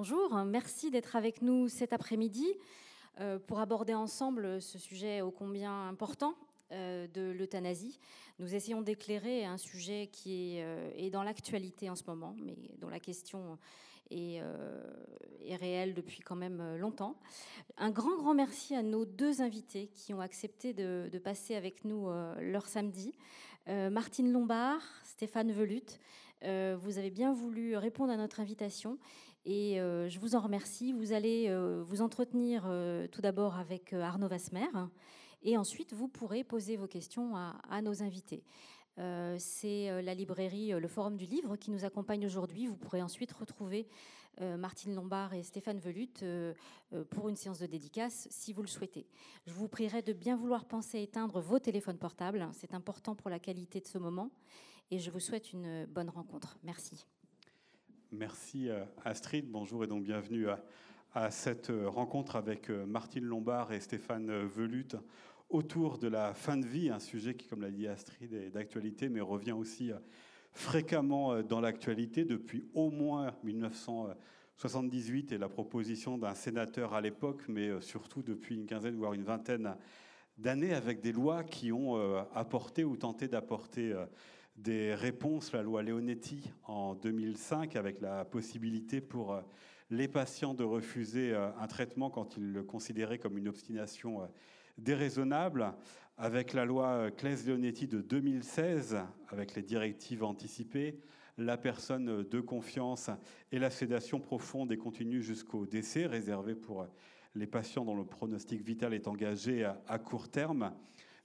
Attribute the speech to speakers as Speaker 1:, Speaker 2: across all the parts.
Speaker 1: bonjour, merci d'être avec nous cet après-midi pour aborder ensemble ce sujet ô combien important euh, de l'euthanasie. Nous essayons d'éclairer un sujet qui est, euh, dans l'actualité en ce moment, mais dont la question est, euh, est, réelle depuis quand même longtemps. Un grand, grand merci à nos deux invités qui ont accepté de, passer avec nous leur samedi. Martine Lombard, Stéphane Velut. vous avez bien voulu répondre à notre invitation et je vous en remercie. Vous allez vous entretenir tout d'abord avec Arnaud Vasmer et ensuite, vous pourrez poser vos questions à, nos invités. Euh, c'est euh, la librairie euh, Le Forum du Livre qui nous accompagne aujourd'hui. Vous pourrez ensuite retrouver Martine Lombard et Stéphane Velut pour une séance de dédicace si vous le souhaitez. Je vous prierai de bien vouloir penser à éteindre vos téléphones portables. C'est important pour la qualité de ce moment. Et je vous souhaite une bonne rencontre. Merci.
Speaker 2: Merci Astrid. Bonjour et donc bienvenue à, cette rencontre avec Martine Lombard et Stéphane Velut autour de la fin de vie, un sujet qui, comme l'a dit Astrid, est d'actualité, mais revient aussi euh, fréquemment euh, dans l'actualité depuis au moins 1978 et la proposition d'un sénateur à l'époque, mais euh, surtout depuis une quinzaine, voire une vingtaine d'années, avec des lois qui ont apporté ou tenté d'apporter des réponses. La loi Leonetti en 2005, avec la possibilité pour les patients de refuser un traitement quand ils le considéraient comme une obstination déraisonnable avec la loi Claes-Leonetti de 2016, avec les directives anticipées, la personne de confiance et la sédation profonde et continue jusqu'au décès, réservée pour les patients dont le pronostic vital est engagé à court terme.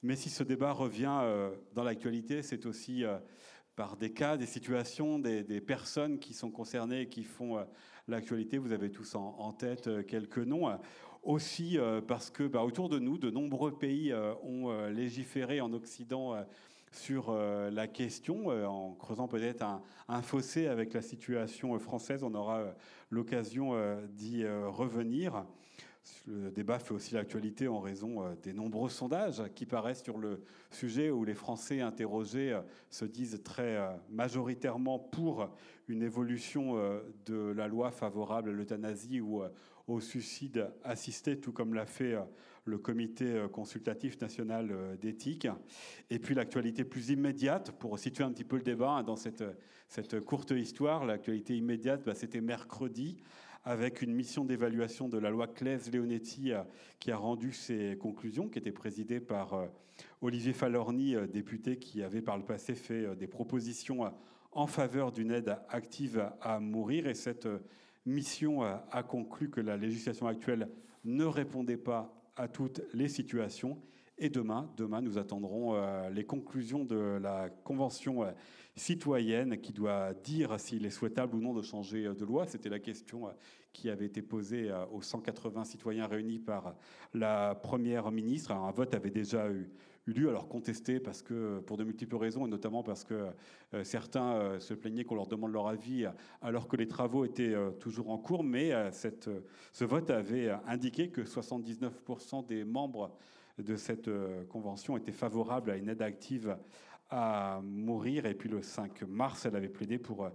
Speaker 2: Mais si ce débat revient euh, dans l'actualité, c'est aussi euh, par des cas, des situations, des, personnes qui sont concernées et qui font euh, l'actualité. Vous avez tous en, tête quelques noms aussi parce que bah, autour de nous, de nombreux pays ont légiféré en Occident sur la question, en creusant peut-être un, fossé avec la situation française. On aura l'occasion d'y revenir. Le débat fait aussi l'actualité en raison des nombreux sondages qui paraissent sur le sujet où les Français interrogés se disent très majoritairement pour une évolution de la loi favorable à l'euthanasie ou au suicide assisté, tout comme l'a fait euh, le comité euh, consultatif national euh, d'éthique. Et puis l'actualité plus immédiate, pour situer un petit peu le débat hein, dans cette, cette courte histoire, l'actualité immédiate, bah, c'était mercredi, avec une mission d'évaluation de la loi Claes-Leonetti qui a rendu ses conclusions, qui était présidée par Olivier Falorni, député qui avait par le passé fait des propositions en faveur d'une aide active à mourir. Et cette mission a conclu que la législation actuelle ne répondait pas à toutes les situations. Et demain, demain, nous attendrons euh, les conclusions de la Convention euh, citoyenne qui doit dire s'il est souhaitable ou non de changer euh, de loi. C'était la question qui avait été posée aux 180 citoyens réunis par la Première ministre. un vote avait déjà eu, eu lieu, alors contesté parce que, pour de multiples raisons, et notamment parce que certains se plaignaient qu'on leur demande leur avis alors que les travaux étaient toujours en cours, mais ce vote avait indiqué que 79% des membres de cette convention étaient favorables à une aide active à mourir. Et puis le 5 mars, elle avait plaidé pour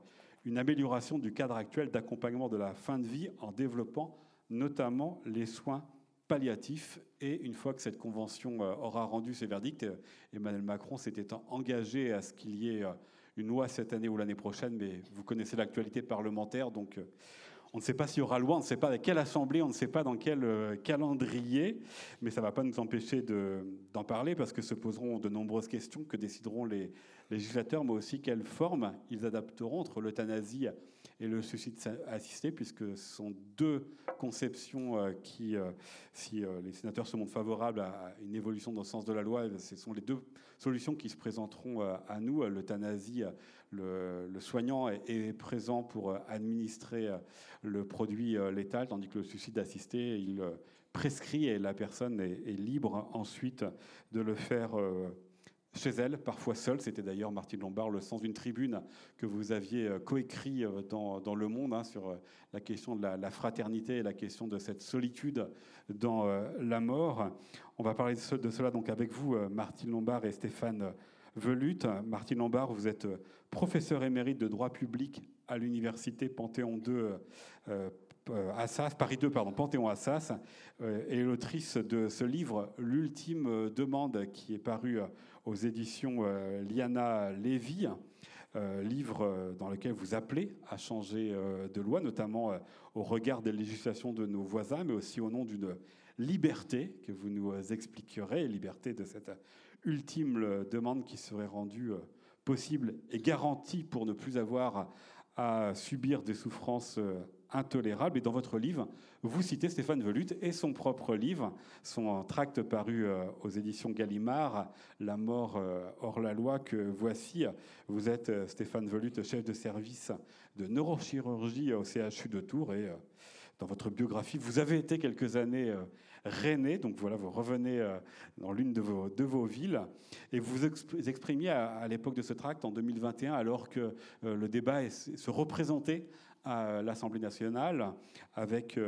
Speaker 2: une amélioration du cadre actuel d'accompagnement de la fin de vie en développant notamment les soins palliatif. Et une fois que cette convention euh, aura rendu ses verdicts, euh, Emmanuel Macron s'était engagé à ce qu'il y ait euh, une loi cette année ou l'année prochaine, mais vous connaissez l'actualité parlementaire, donc on ne sait pas s'il y aura loi, on ne sait pas à quelle assemblée, on ne sait pas dans quel calendrier, mais ça ne va pas nous empêcher d'en parler parce que se poseront de nombreuses questions que décideront les législateurs, mais aussi quelle forme ils adapteront entre l'euthanasie et le suicide assisté, puisque ce sont deux conceptions euh, qui, euh, si euh, les sénateurs se montrent favorables à une évolution dans le sens de la loi, ce sont les deux solutions qui se présenteront à nous. L'euthanasie, le, soignant est, présent pour administrer le produit létal, tandis que le suicide assisté, il prescrit et la personne est libre ensuite de le faire chez elle, parfois seule. C'était d'ailleurs Martine Lombard, le sens d'une tribune que vous aviez euh, coécrit euh, dans, dans Le Monde hein, sur euh, la question de la, fraternité et la question de cette solitude dans la mort. On va parler de, cela donc avec vous, Martine Lombard et Stéphane Velut. Martine Lombard, vous êtes professeur émérite de droit public à l'université Panthéon II Assas, Paris 2, pardon, Panthéon Assas, est l'autrice de ce livre, L'ultime demande, qui est paru aux éditions Liana Lévy. livre dans lequel vous appelez à changer de loi, notamment au regard des législations de nos voisins, mais aussi au nom d'une liberté que vous nous expliquerez, liberté de cette ultime demande qui serait rendue possible et garantie pour ne plus avoir à subir des souffrances intolérables. Et dans votre livre, vous citez Stéphane Velut et son propre livre, son tract paru euh, aux éditions Gallimard, La mort euh, hors la loi, que voici. Vous êtes euh, Stéphane Velut, chef de service de neurochirurgie au CHU de Tours et dans votre biographie, vous avez été quelques années René. Donc voilà, vous revenez euh, dans l'une de vos, villes et vous exprimiez à, l'époque de ce tract, en 2021, alors que euh, le débat se représentait à l'Assemblée nationale avec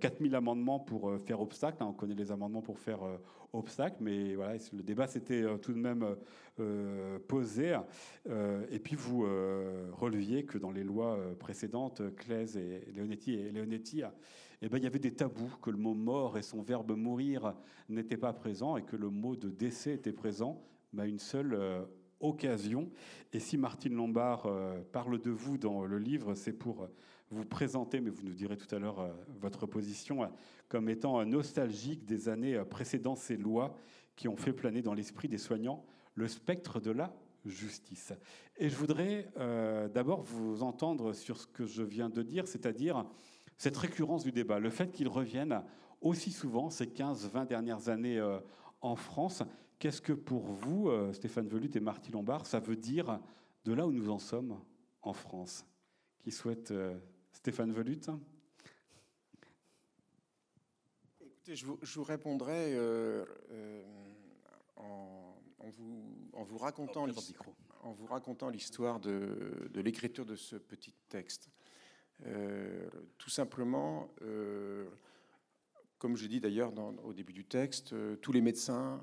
Speaker 2: 4000 euh, amendements pour faire obstacle. Hein, on connaît les amendements pour faire obstacle, mais voilà, le débat s'était tout de même posé. et puis vous releviez que dans les lois précédentes, Claise et Leonetti, et Leonetti eh ben, il y avait des tabous, que le mot mort et son verbe mourir n'étaient pas présents et que le mot de décès était présent à une seule euh, occasion. Et si Martine Lombard euh, parle de vous dans le livre, c'est pour vous présenter, mais vous nous direz tout à l'heure euh, votre position, comme étant nostalgique des années précédant ces lois qui ont fait planer dans l'esprit des soignants le spectre de la justice. Et je voudrais d'abord vous entendre sur ce que je viens de dire, c'est-à-dire cette récurrence du débat, le fait qu'il revienne aussi souvent ces 15-20 dernières années euh, en France, qu'est-ce que pour vous, euh, Stéphane Velut et Marty Lombard, ça veut dire de là où nous en sommes en France? Qui souhaite euh, Stéphane Velut?
Speaker 3: Écoutez, je vous, répondrai en, vous, racontant en vous racontant l'histoire de l'écriture de ce petit texte. Euh, tout simplement, euh, comme je dis d'ailleurs au début du texte, euh, tous les médecins,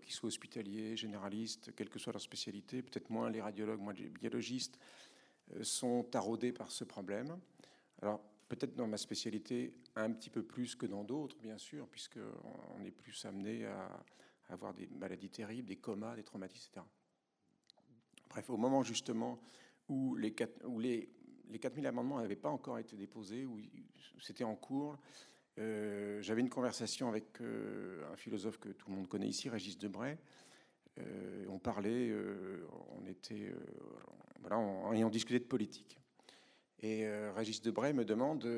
Speaker 3: qu'ils soient hospitaliers, généralistes, quelle que soit leur spécialité, peut-être moins les radiologues, moins les biologistes, sont taraudés par ce problème. Alors, peut-être dans ma spécialité un petit peu plus que dans d'autres, bien sûr, puisqu'on est plus amené à avoir des maladies terribles, des comas, des traumatismes, etc. Bref, au moment justement où les, où les les 4000 amendements n'avaient pas encore été déposés, ou c'était en cours. Euh, j'avais une conversation avec euh, un philosophe que tout le monde connaît ici, Régis Debray. Euh, on parlait, on était, voilà, on, et on discutait de politique. Et Régis Debray me demande,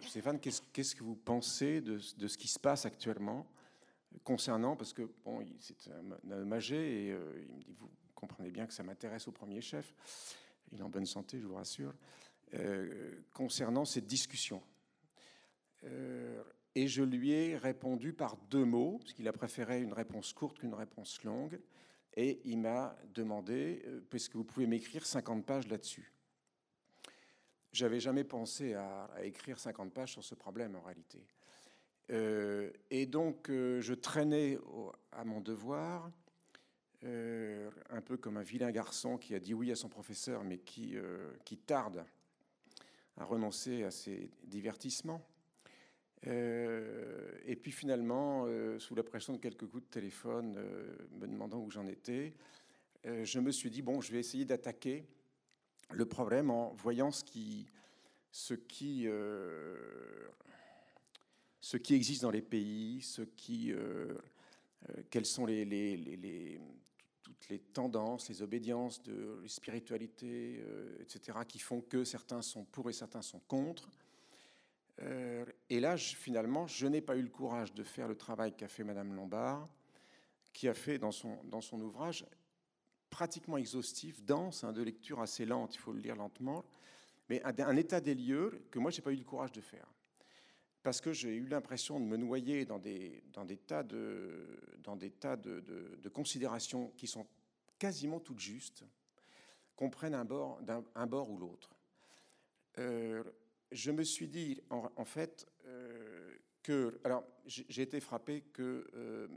Speaker 3: Stéphane, qu'est-ce que vous pensez de, ce qui se passe actuellement concernant, parce que bon, c'est un homme âgé, et il me dit, vous comprenez bien que ça m'intéresse au premier chef il est en bonne santé, je vous rassure, concernant cette discussion. Euh, et je lui ai répondu par deux mots, parce qu'il a préféré une réponse courte qu'une réponse longue. Et il m'a demandé, euh, puisque vous pouvez m'écrire 50 pages là-dessus? J'avais jamais pensé à, écrire 50 pages sur ce problème en réalité. et donc, je traînais à mon devoir euh, un peu comme un vilain garçon qui a dit oui à son professeur, mais qui, euh, qui tarde à renoncer à ses divertissements. Euh, et puis finalement, sous la pression de quelques coups de téléphone, me demandant où j'en étais, je me suis dit, bon, je vais essayer d'attaquer le problème en voyant ce qui, ce qui, ce qui existe dans les pays, ce qui, quels sont les, toutes les tendances, les obédiences de les spiritualités, euh, etc., qui font que certains sont pour et certains sont contre. Euh, et là, finalement, je n'ai pas eu le courage de faire le travail qu'a fait Madame Lombard, qui a fait dans son, dans son ouvrage pratiquement exhaustif, dense, hein, de lecture assez lente, il faut le lire lentement, mais un, un état des lieux que moi, je n'ai pas eu le courage de faire parce que j'ai eu l'impression de me noyer dans des, dans des tas, de, dans des tas de, de, considérations qui sont quasiment toutes justes, qu'on prenne un bord, un, bord ou l'autre. Euh, je me suis dit, en, fait, euh, que. Alors, j'ai été frappé que. Euh,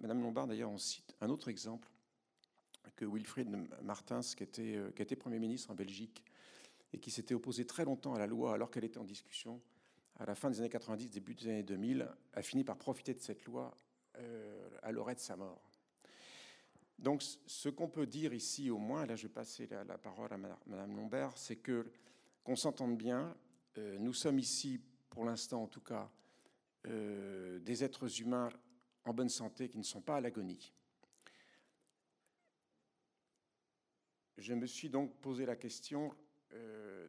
Speaker 3: Madame Lombard, d'ailleurs, on cite un autre exemple que Wilfried Martins, qui était, qui était Premier ministre en Belgique et qui s'était opposé très longtemps à la loi alors qu'elle était en discussion, à la fin des années 90, début des années 2000, a fini par profiter de cette loi euh, à l'oreille de sa mort. Donc ce qu'on peut dire ici au moins, là je vais passer la, parole à Madame Lombert, c'est que qu'on s'entende bien, euh, nous sommes ici pour l'instant en tout cas euh, des êtres humains en bonne santé qui ne sont pas à l'agonie. Je me suis donc posé la question euh,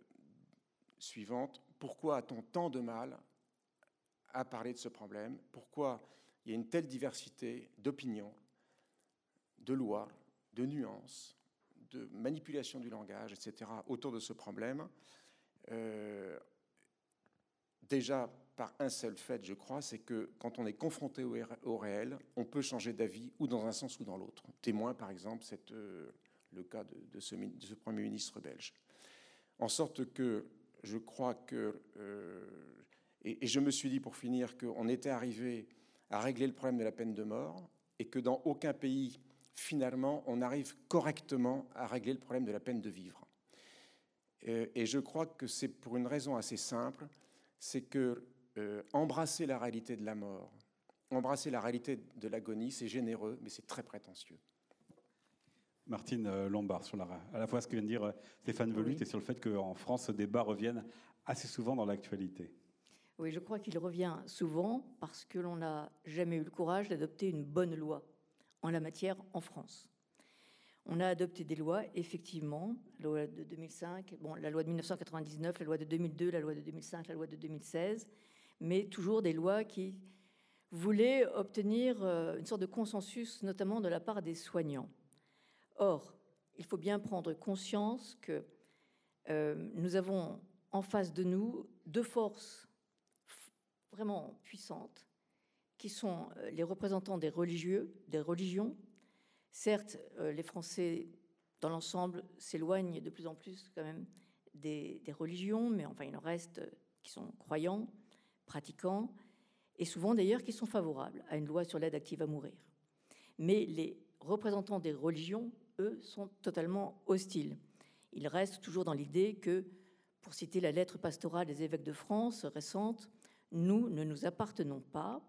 Speaker 3: suivante. Pourquoi a-t-on tant de mal à parler de ce problème? Pourquoi il y a une telle diversité d'opinions, de lois, de nuances, de manipulation du langage, etc., autour de ce problème? Déjà, par un seul fait, je crois, c'est que quand on est confronté au, réel, on peut changer d'avis ou dans un sens ou dans l'autre. Témoin, par exemple, c'est euh, le cas de, ce, Premier ministre belge. En sorte que je crois que, euh, et, je me suis dit pour finir qu'on était arrivé à régler le problème de la peine de mort et que dans aucun pays, finalement, on arrive correctement à régler le problème de la peine de vivre. Euh, et je crois que c'est pour une raison assez simple, c'est que euh, embrasser la réalité de la mort, embrasser la réalité de l'agonie, c'est généreux, mais c'est très prétentieux.
Speaker 2: Martine euh, Lombard, sur la, à la fois ce que vient de dire euh, Stéphane Velut et sur le fait qu'en France, ce débat revienne assez souvent dans l'actualité.
Speaker 4: Oui, je crois qu'il revient souvent parce que l'on n'a jamais eu le courage d'adopter une bonne loi en la matière en France. On a adopté des lois, effectivement, la loi de 2005, bon, la loi de 1999, la loi de 2002, la loi de 2005, la loi de 2016, mais toujours des lois qui voulaient obtenir euh, une sorte de consensus, notamment de la part des soignants. Or, il faut bien prendre conscience que euh, nous avons en face de nous deux forces vraiment puissantes, qui sont euh, les représentants des religieux, des religions. Certes, les Français, dans l'ensemble, s'éloignent de plus en plus quand même des, des, religions, mais enfin, il en reste qui sont croyants pratiquants, et souvent d'ailleurs qui sont favorables à une loi sur l'aide active à mourir. Mais les représentants des religions, eux, sont totalement hostiles. Ils restent toujours dans l'idée que, pour citer la lettre pastorale des évêques de France récente, nous ne nous appartenons pas,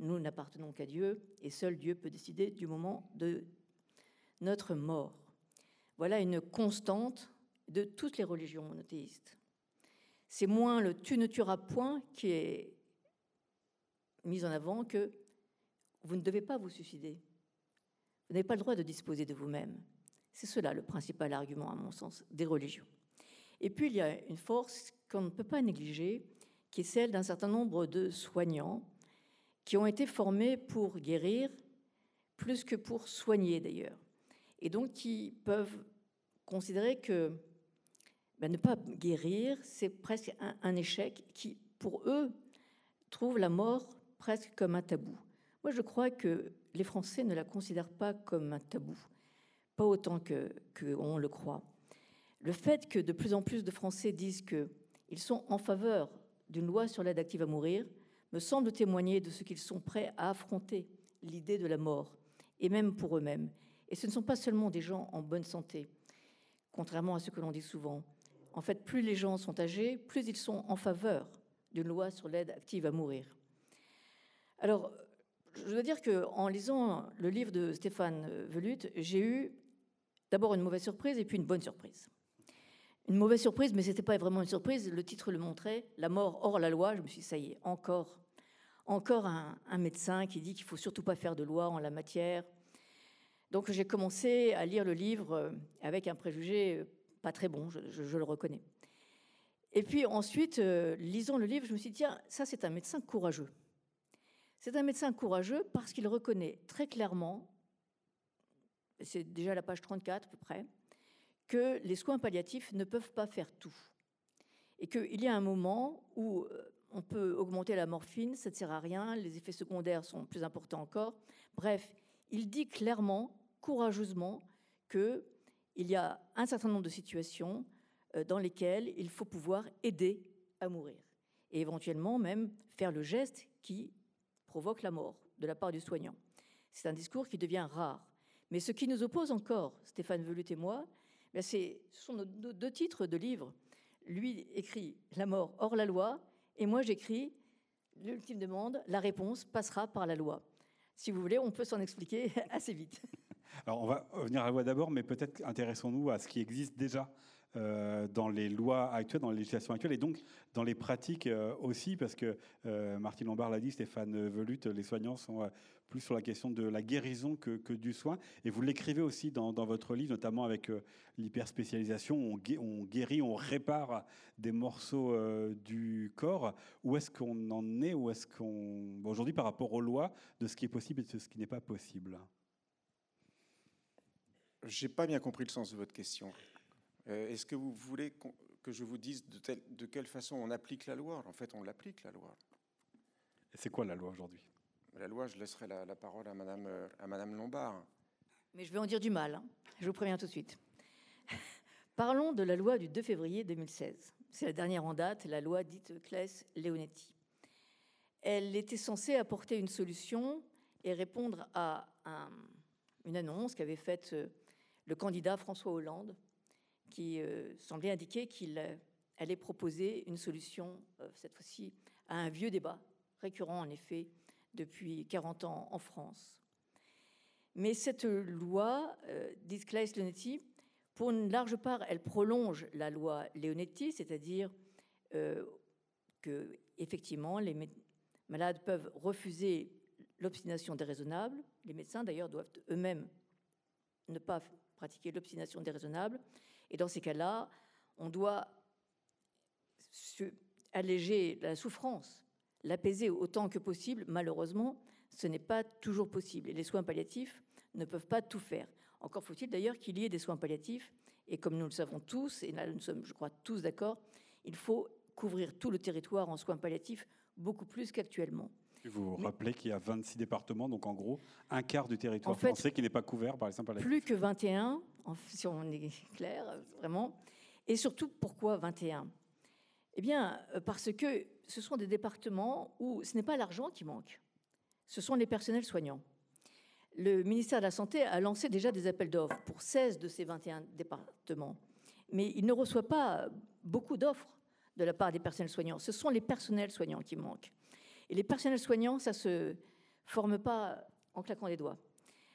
Speaker 4: nous n'appartenons qu'à Dieu, et seul Dieu peut décider du moment de notre mort. Voilà une constante de toutes les religions monothéistes. C'est moins le tu ne tueras point qui est mis en avant que vous ne devez pas vous suicider. Vous n'avez pas le droit de disposer de vous-même. C'est cela le principal argument, à mon sens, des religions. Et puis, il y a une force qu'on ne peut pas négliger, qui est celle d'un certain nombre de soignants qui ont été formés pour guérir, plus que pour soigner d'ailleurs, et donc qui peuvent considérer que ben, ne pas guérir, c'est presque un, échec qui, pour eux, trouve la mort presque comme un tabou. Moi, je crois que les Français ne la considèrent pas comme un tabou, pas autant que qu'on le croit. Le fait que de plus en plus de Français disent qu'ils sont en faveur d'une loi sur l'aide active à mourir me semble témoigner de ce qu'ils sont prêts à affronter l'idée de la mort, et même pour eux-mêmes. Et ce ne sont pas seulement des gens en bonne santé, contrairement à ce que l'on dit souvent. En fait, plus les gens sont âgés, plus ils sont en faveur d'une loi sur l'aide active à mourir. Alors, je dois dire qu'en lisant le livre de Stéphane Velut, j'ai eu d'abord une mauvaise surprise et puis une bonne surprise. Une mauvaise surprise, mais ce n'était pas vraiment une surprise, le titre le montrait, La mort hors la loi. Je me suis dit, ça y est, encore, encore un, médecin qui dit qu'il faut surtout pas faire de loi en la matière. Donc j'ai commencé à lire le livre avec un préjugé pas très bon, je, le reconnais. Et puis ensuite, euh, lisant le livre, je me suis dit, tiens, ça c'est un médecin courageux. C'est un médecin courageux parce qu'il reconnaît très clairement, c'est déjà la page 34 à peu près, que les soins palliatifs ne peuvent pas faire tout. Et qu'il y a un moment où euh, on peut augmenter la morphine, ça ne sert à rien, les effets secondaires sont plus importants encore. Bref, il dit clairement, courageusement, que il y a un certain nombre de situations euh, dans lesquelles il faut pouvoir aider à mourir et éventuellement même faire le geste qui provoque la mort de la part du soignant. C'est un discours qui devient rare. Mais ce qui nous oppose encore, Stéphane Velut et moi, Ce sont nos deux titres de livres. Lui écrit La mort hors la loi, et moi j'écris L'ultime demande, la réponse passera par la loi. Si vous voulez, on peut s'en expliquer assez vite.
Speaker 2: Alors on va revenir à la loi d'abord, mais peut-être intéressons-nous à ce qui existe déjà euh, dans les lois actuelles, dans la législation actuelle, et donc dans les pratiques euh, aussi, parce que euh, Martine Lombard l'a dit, Stéphane Velut, les soignants sont plus sur la question de la guérison que, du soin. Et vous l'écrivez aussi dans, votre livre, notamment avec l'hyperspécialisation, on, on, guérit, on répare des morceaux du corps. Où est-ce qu'on en est? Où est-ce qu'on aujourd'hui par rapport aux lois de ce qui est possible et de ce qui n'est pas possible?
Speaker 3: J'ai pas bien compris le sens de votre question. Euh, est-ce que vous voulez que je vous dise de, de, quelle façon on applique la loi? En fait, on l'applique, la loi.
Speaker 2: Et c'est quoi la loi aujourd'hui?
Speaker 3: La loi, je laisserai la, parole à Madame, euh, à Madame Lombard.
Speaker 4: Mais je vais en dire du mal, hein. je vous préviens tout de suite. Parlons de la loi du 2 février 2016. C'est la dernière en date, la loi dite Claes-Leonetti. Elle était censée apporter une solution et répondre à une annonce qu'avait faite euh, le candidat François Hollande qui euh, semblait indiquer qu'il allait proposer une solution, cette fois-ci, à un vieux débat, récurrent en effet depuis 40 ans en France. Mais cette loi, dit Claes Leonetti, pour une large part, elle prolonge la loi Leonetti, c'est-à-dire que effectivement les malades peuvent refuser l'obstination déraisonnable. Les médecins d'ailleurs doivent eux-mêmes ne pas pratiquer l'obstination déraisonnable. Et dans ces cas-là, on doit alléger la souffrance, l'apaiser autant que possible. Malheureusement, ce n'est pas toujours possible. Et les soins palliatifs ne peuvent pas tout faire. Encore faut-il d'ailleurs qu'il y ait des soins palliatifs. Et comme nous le savons tous, et là nous sommes, je crois, tous d'accord, il faut couvrir tout le territoire en soins palliatifs beaucoup plus qu'actuellement.
Speaker 2: Vous vous rappelez qu'il y a 26 départements, donc en gros, un quart du territoire français qui n'est pas couvert par les soins palliatifs.
Speaker 4: Plus que 21, si on est clair, vraiment. Et surtout, pourquoi 21 Eh bien, euh, parce que ce sont des départements où ce n'est pas l'argent qui manque, ce sont les personnels soignants. Le ministère de la Santé a lancé déjà des appels d'offres pour 16 de ces 21 départements, mais il ne reçoit pas beaucoup d'offres de la part des personnels soignants. Ce sont les personnels soignants qui manquent. Et les personnels soignants, ça ne se forme pas en claquant des doigts.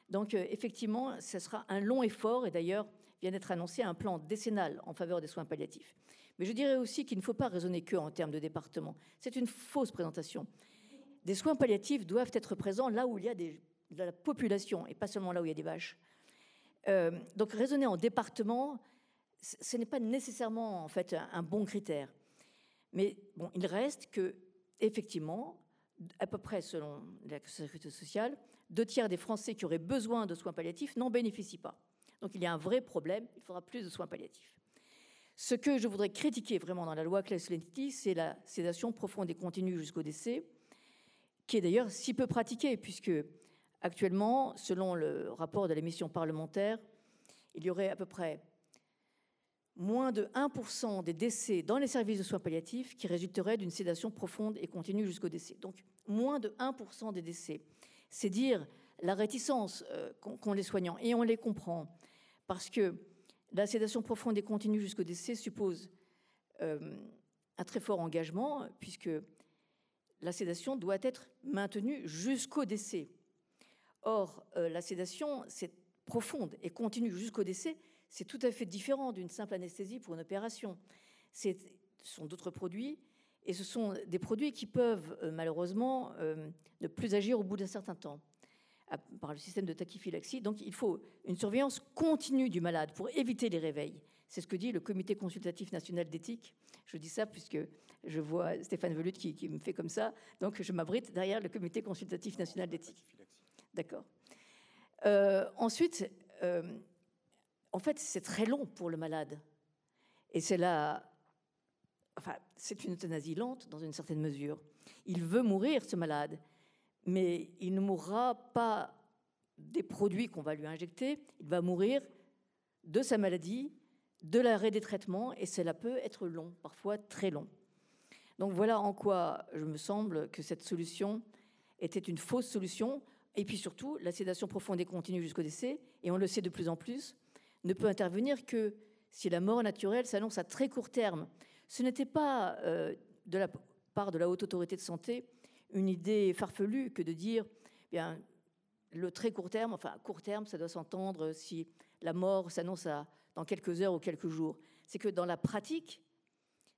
Speaker 4: Donc euh, effectivement, ce sera un long effort, et d'ailleurs vient d'être annoncé un plan décennal en faveur des soins palliatifs. Mais je dirais aussi qu'il ne faut pas raisonner que en termes de département. C'est une fausse présentation. Des soins palliatifs doivent être présents là où il y a de la population, et pas seulement là où il y a des vaches. Euh, donc raisonner en département, ce n'est pas nécessairement en fait un bon critère. Mais bon, il reste que effectivement, à peu près selon la sécurité sociale, deux tiers des Français qui auraient besoin de soins palliatifs n'en bénéficient pas. Donc il y a un vrai problème, il faudra plus de soins palliatifs. Ce que je voudrais critiquer vraiment dans la loi Claes-Leonetti, c'est la sédation profonde et continue jusqu'au décès, qui est d'ailleurs si peu pratiquée, puisque actuellement, selon le rapport de la mission parlementaire, il y aurait à peu près moins de 1% des décès dans les services de soins palliatifs qui résulteraient d'une sédation profonde et continue jusqu'au décès. Donc moins de 1% des décès. C'est dire la réticence euh, qu'ont les soignants. Et on les comprend, parce que la sédation profonde et continue jusqu'au décès suppose euh, un très fort engagement, puisque la sédation doit être maintenue jusqu'au décès. Or, euh, la sédation, c'est profonde et continue jusqu'au décès, c'est tout à fait différent d'une simple anesthésie pour une opération. Ce sont d'autres produits et ce sont des produits qui peuvent euh, malheureusement ne plus agir au bout d'un certain temps par le système de tachyphylaxie. Donc il faut une surveillance continue du malade pour éviter les réveils. C'est ce que dit le Comité consultatif national d'éthique. Je dis ça puisque je vois Stéphane Velut qui, me fait comme ça. Donc je m'abrite derrière le Comité consultatif national d'éthique. D'accord. Euh, ensuite, en fait, c'est très long pour le malade. Et c'est là, enfin, c'est une euthanasie lente dans une certaine mesure. Il veut mourir, ce malade, mais il ne mourra pas des produits qu'on va lui injecter, il va mourir de sa maladie, de l'arrêt des traitements, et cela peut être long, parfois très long. Donc voilà en quoi je me semble que cette solution était une fausse solution, et puis surtout la sédation profonde et continue jusqu'au décès, et on le sait de plus en plus, ne peut intervenir que si la mort naturelle s'annonce à très court terme. Ce n'était pas euh, de la part de la haute autorité de santé une idée farfelue que de dire, eh bien, le très court terme, enfin court terme, ça doit s'entendre si la mort s'annonce dans quelques heures ou quelques jours. C'est que dans la pratique,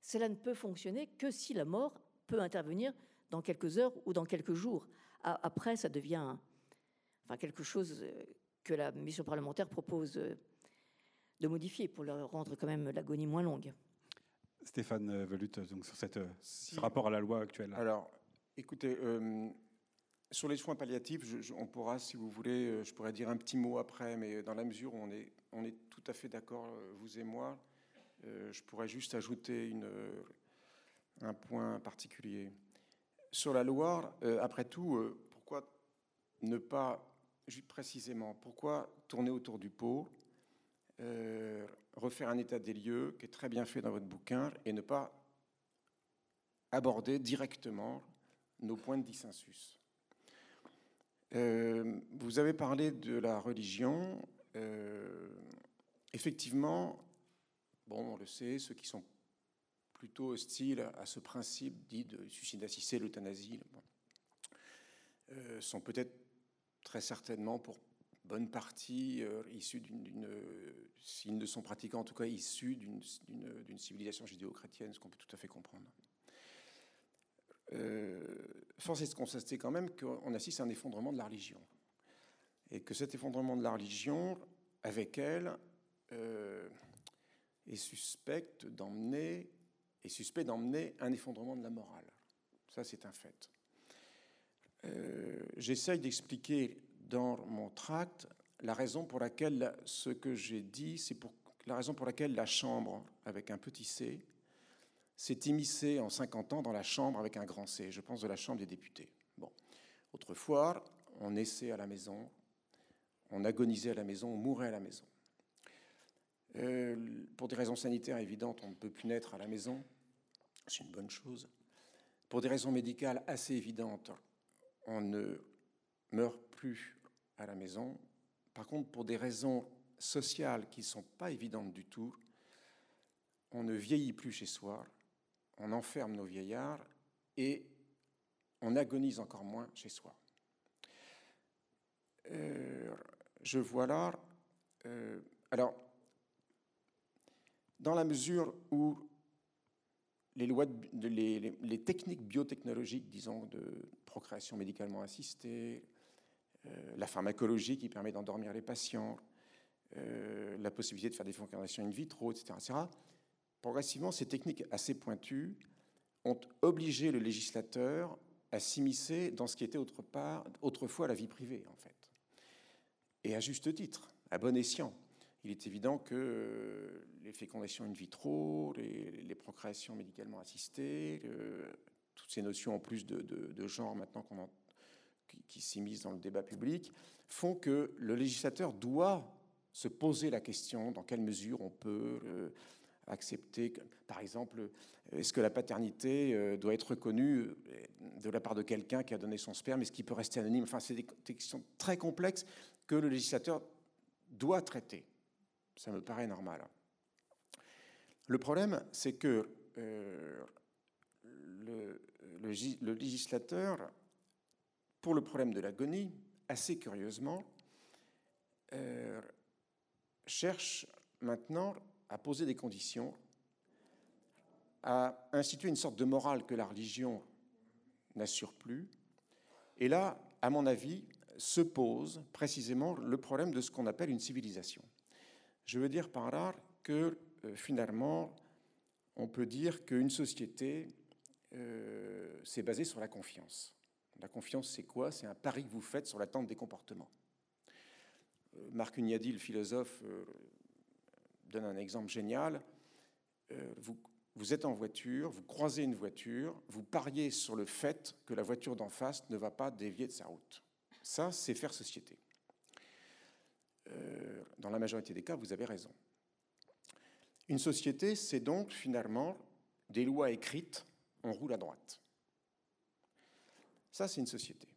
Speaker 4: cela ne peut fonctionner que si la mort peut intervenir dans quelques heures ou dans quelques jours. Après, ça devient enfin, quelque chose euh, que la mission parlementaire propose euh, de modifier pour leur rendre quand même l'agonie moins longue.
Speaker 2: Stéphane Velut, donc sur cette, ce rapport à la loi actuelle.
Speaker 3: Alors, écoutez, euh, sur les soins palliatifs, on pourra, si vous voulez, je pourrais dire un petit mot après, mais dans la mesure où on est, on est tout à fait d'accord, vous et moi, je pourrais juste ajouter un point particulier. Sur la Loire, après tout, pourquoi ne pas, précisément, pourquoi tourner autour du pot, euh, refaire un état des lieux qui est très bien fait dans votre bouquin et ne pas aborder directement nos points de dissensus. Euh, vous avez parlé de la religion. Euh, effectivement, bon, on le sait, ceux qui sont plutôt hostiles à ce principe dit de suicide assisté, l'euthanasie, sont peut-être très certainement pour bonne partie euh, issus d'une, s'ils ne sont pratiquants, en tout cas issus d'une, civilisation judéo-chrétienne, ce qu'on peut tout à fait comprendre. Euh, force est de constater quand même qu'on assiste à un effondrement de la religion. Et que cet effondrement de la religion, avec elle, euh, est suspect d'emmener, est suspect d'emmener un effondrement de la morale. Ça, c'est un fait. Euh, j'essaye d'expliquer dans mon tract la raison pour laquelle ce que j'ai dit, c'est pour la raison pour laquelle la Chambre, avec un petit c, s'est immiscée en 50 ans dans la Chambre avec un grand C. Je pense de la Chambre des députés. Bon. Autrefois, on naissait à la maison, on agonisait à la maison, on mourait à la maison. Euh, pour des raisons sanitaires évidentes, on ne peut plus naître à la maison. C'est une bonne chose. Pour des raisons médicales assez évidentes, on ne meurt plus à la maison. Par contre, pour des raisons sociales qui ne sont pas évidentes du tout, on ne vieillit plus chez soi, on enferme nos vieillards et on agonise encore moins chez soi. Euh, je vois là, euh, alors, dans la mesure où les, lois les, techniques biotechnologiques, disons, de procréation médicalement assistée, euh, la pharmacologie qui permet d'endormir les patients, la possibilité de faire des fécondations in vitro, etc., etc. Progressivement, ces techniques assez pointues ont obligé le législateur à s'immiscer dans ce qui était autre part, autrefois la vie privée, en fait. Et à juste titre, à bon escient. Il est évident que les fécondations in vitro, les, procréations médicalement assistées, toutes ces notions en plus de, genre maintenant qui s'immiscent dans le débat public, font que le législateur doit se poser la question dans quelle mesure on peut euh, accepter, par exemple, est-ce que la paternité euh, doit être reconnue euh, de la part de quelqu'un qui a donné son sperme, est-ce qu'il peut rester anonyme? Enfin, c'est des questions très complexes que le législateur doit traiter. Ça me paraît normal. Le problème, c'est que le, législateur, pour le problème de l'agonie, assez curieusement, euh, cherche maintenant à poser des conditions, à instituer une sorte de morale que la religion n'assure plus. Et là, à mon avis, se pose précisément le problème de ce qu'on appelle une civilisation. Je veux dire par là que euh, finalement, on peut dire qu'une société euh, c'est basé sur la confiance. La confiance, c'est quoi? C'est un pari que vous faites sur l'attente des comportements. Euh, Marc Ugnadi, le philosophe, euh, donne un exemple génial. vous, vous êtes en voiture, vous croisez une voiture, vous pariez sur le fait que la voiture d'en face ne va pas dévier de sa route. Ça, c'est faire société. dans la majorité des cas, vous avez raison. Une société, c'est donc finalement des lois écrites on roule à droite. Ça, c'est une société.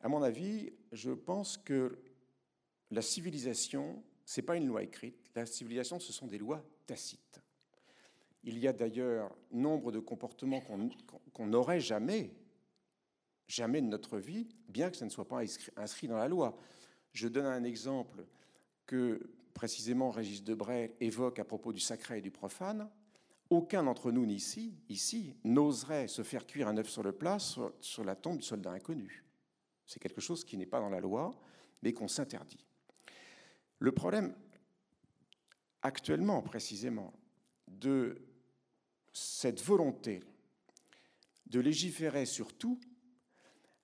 Speaker 3: À mon avis, je pense que la civilisation ce n'est pas une loi écrite. La civilisation, ce sont des lois tacites. Il y a d'ailleurs nombre de comportements qu'on n'aurait jamais, jamais de notre vie, bien que ça ne soit pas inscrit dans la loi. Je donne un exemple que précisément Régis Debray évoque à propos du sacré et du profane. Aucun d'entre nous ici, ici n'oserait se faire cuire un œuf sur le plat sur, sur la tombe du soldat inconnu. C'est quelque chose qui n'est pas dans la loi, mais qu'on s'interdit. Le problème actuellement précisément de cette volonté de légiférer sur tout,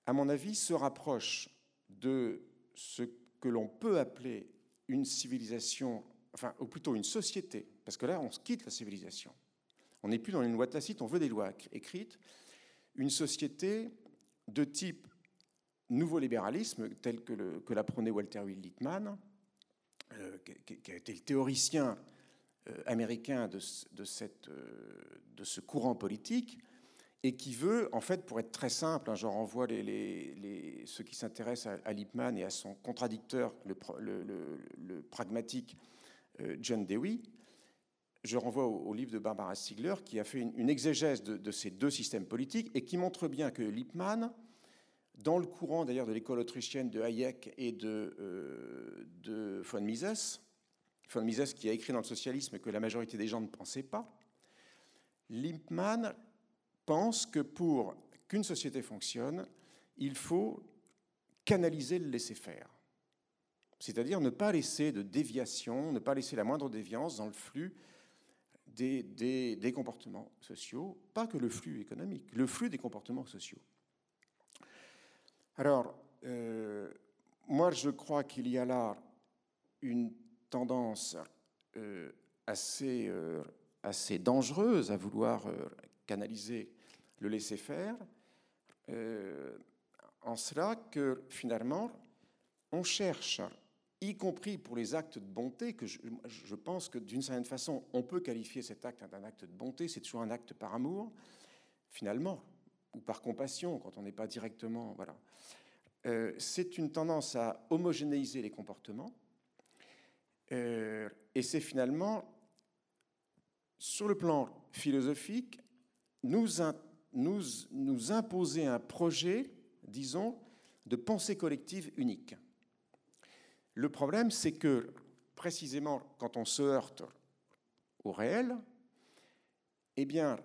Speaker 3: à mon avis, se rapproche de ce que l'on peut appeler une civilisation, enfin, ou plutôt une société, parce que là, on quitte la civilisation. On n'est plus dans une loi tacite, on veut des lois écrites. Une société de type nouveau libéralisme, tel que, l'apprenait Walter Will Littman, euh, qui, a été le théoricien euh, américain euh, de, ce courant politique, et qui veut, en fait, pour être très simple, hein, je renvoie ceux qui s'intéressent à, Lippmann et à son contradicteur, le, pragmatique John Dewey, je renvoie au, livre de Barbara Stiegler qui a fait une, une exégèse de, de, ces deux systèmes politiques et qui montre bien que Lippmann dans le courant d'ailleurs de l'école autrichienne de Hayek et de, euh, de von Mises, von Mises qui a écrit dans le socialisme que la majorité des gens ne pensaient pas, Lippmann pense que pour qu'une société fonctionne, il faut canaliser le laisser-faire. C'est-à-dire ne pas laisser de déviation, ne pas laisser la moindre déviance dans le flux des, des comportements sociaux, pas que le flux économique, le flux des comportements sociaux. Alors, euh, moi, je crois qu'il y a là une tendance euh, assez, euh, assez dangereuse à vouloir canaliser le laisser-faire, en cela que finalement, on cherche, y compris pour les actes de bonté, que je, je pense que d'une certaine façon, on peut qualifier cet acte d'un acte de bonté, c'est toujours un acte par amour, finalement, ou par compassion, quand on n'est pas directement. Voilà. Euh, c'est une tendance à homogénéiser les comportements. Euh, et c'est finalement, sur le plan philosophique, nous, nous, nous imposer un projet, disons, de pensée collective unique. Le problème, c'est que précisément quand on se heurte au réel, eh bien,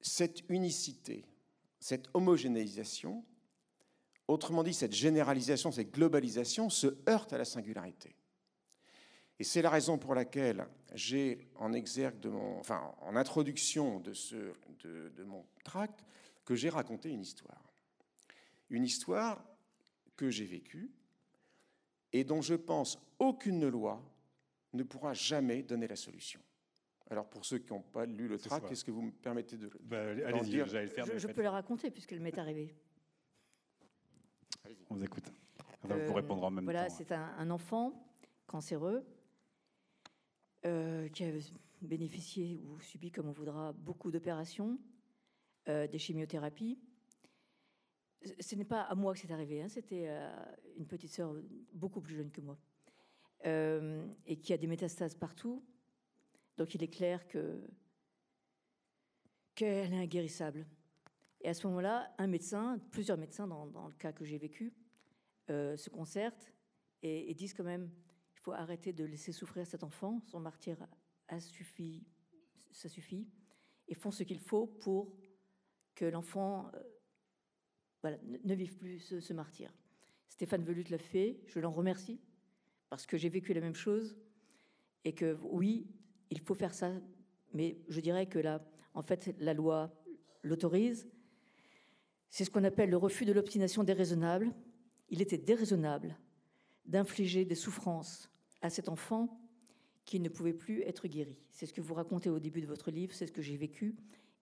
Speaker 3: cette unicité, cette homogénéisation, autrement dit cette généralisation, cette globalisation, se heurte à la singularité. Et c'est la raison pour laquelle j'ai en en introduction de, de mon tract, que j'ai raconté une histoire. Une histoire que j'ai vécue et dont je pense aucune loi ne pourra jamais donner la solution. Alors pour ceux qui n'ont pas lu le tract, est-ce que vous me permettez de
Speaker 2: bah, Allez-y,
Speaker 4: le faire. Je, peux le raconter puisqu'elle m'est arrivée.
Speaker 2: On vous écoute. On va vous répondre en même
Speaker 4: voilà,
Speaker 2: temps.
Speaker 4: Voilà, c'est un, enfant cancéreux euh, qui a bénéficié ou subi, comme on voudra, beaucoup d'opérations, euh, des chimiothérapies. Ce n'est pas à moi que c'est arrivé, hein, c'était une petite sœur beaucoup plus jeune que moi, euh, et qui a des métastases partout, donc il est clair que qu'elle est inguérissable. Et à ce moment-là, un médecin, plusieurs médecins dans, le cas que j'ai vécu, euh, se concertent et, disent quand même il faut arrêter de laisser souffrir cet enfant, son martyr a suffi, ça suffit, et font ce qu'il faut pour que l'enfant euh, ne, vive plus ce, ce martyr. Stéphane Velut l'a fait, je l'en remercie, parce que j'ai vécu la même chose, et que oui, il faut faire ça. Mais je dirais que là, en fait, la loi l'autorise. C'est ce qu'on appelle le refus de l'obstination déraisonnable. Il était déraisonnable d'infliger des souffrances à cet enfant qui ne pouvait plus être guéri. C'est ce que vous racontez au début de votre livre, c'est ce que j'ai vécu,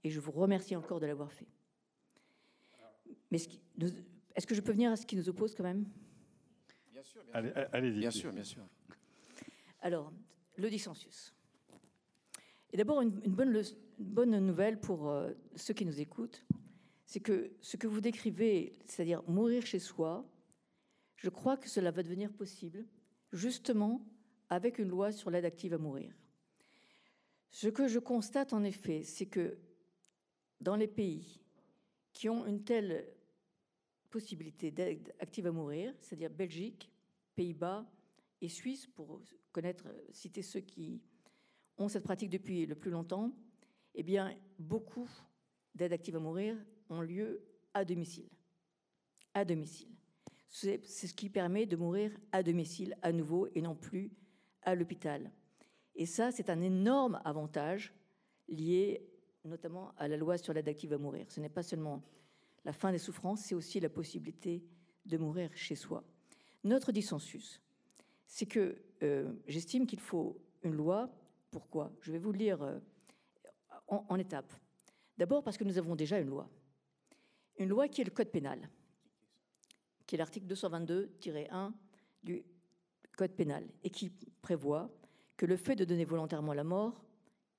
Speaker 4: et je vous remercie encore de l'avoir fait. Mais est-ce que je peux venir à ce qui nous oppose quand même?
Speaker 3: Bien sûr, bien sûr. Allez-y. Bien sûr, bien sûr.
Speaker 4: Alors, le dissensus. Et d'abord, une, bonne, bonne, nouvelle pour euh, ceux qui nous écoutent, c'est que ce que vous décrivez, c'est-à-dire mourir chez soi, Je crois que cela va devenir possible, justement avec une loi sur l'aide active à mourir. Ce que je constate en effet, c'est que dans les pays qui ont une telle possibilité d'aide active à mourir, c'est-à-dire Belgique, Pays-Bas et Suisse, pour connaître, citer ceux qui ont cette pratique depuis le plus longtemps, eh bien, beaucoup d'aides actives à mourir ont lieu à domicile. À domicile. C'est ce qui permet de mourir à domicile à nouveau et non plus à l'hôpital. Et ça, c'est un énorme avantage lié notamment à la loi sur l'aide active à mourir. Ce n'est pas seulement la fin des souffrances, c'est aussi la possibilité de mourir chez soi. Notre dissensus, c'est que euh, j'estime qu'il faut une loi. Pourquoi Je vais vous le lire euh, en, en étapes. D'abord parce que nous avons déjà une loi. Une loi qui est le Code pénal, qui est l'article 222-1 du Code pénal, et qui prévoit que le fait de donner volontairement la mort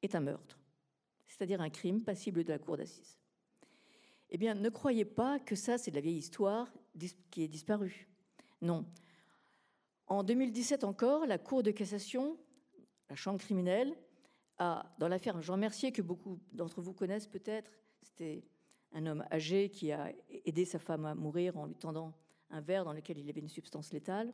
Speaker 4: est un meurtre, c'est-à-dire un crime passible de la cour d'assises. Eh bien, ne croyez pas que ça, c'est de la vieille histoire qui est disparue. Non. En 2017 encore, la Cour de cassation, la Chambre criminelle, a, dans l'affaire Jean Mercier, que beaucoup d'entre vous connaissent peut-être, c'était un homme âgé qui a aidé sa femme à mourir en lui tendant un verre dans lequel il avait une substance létale.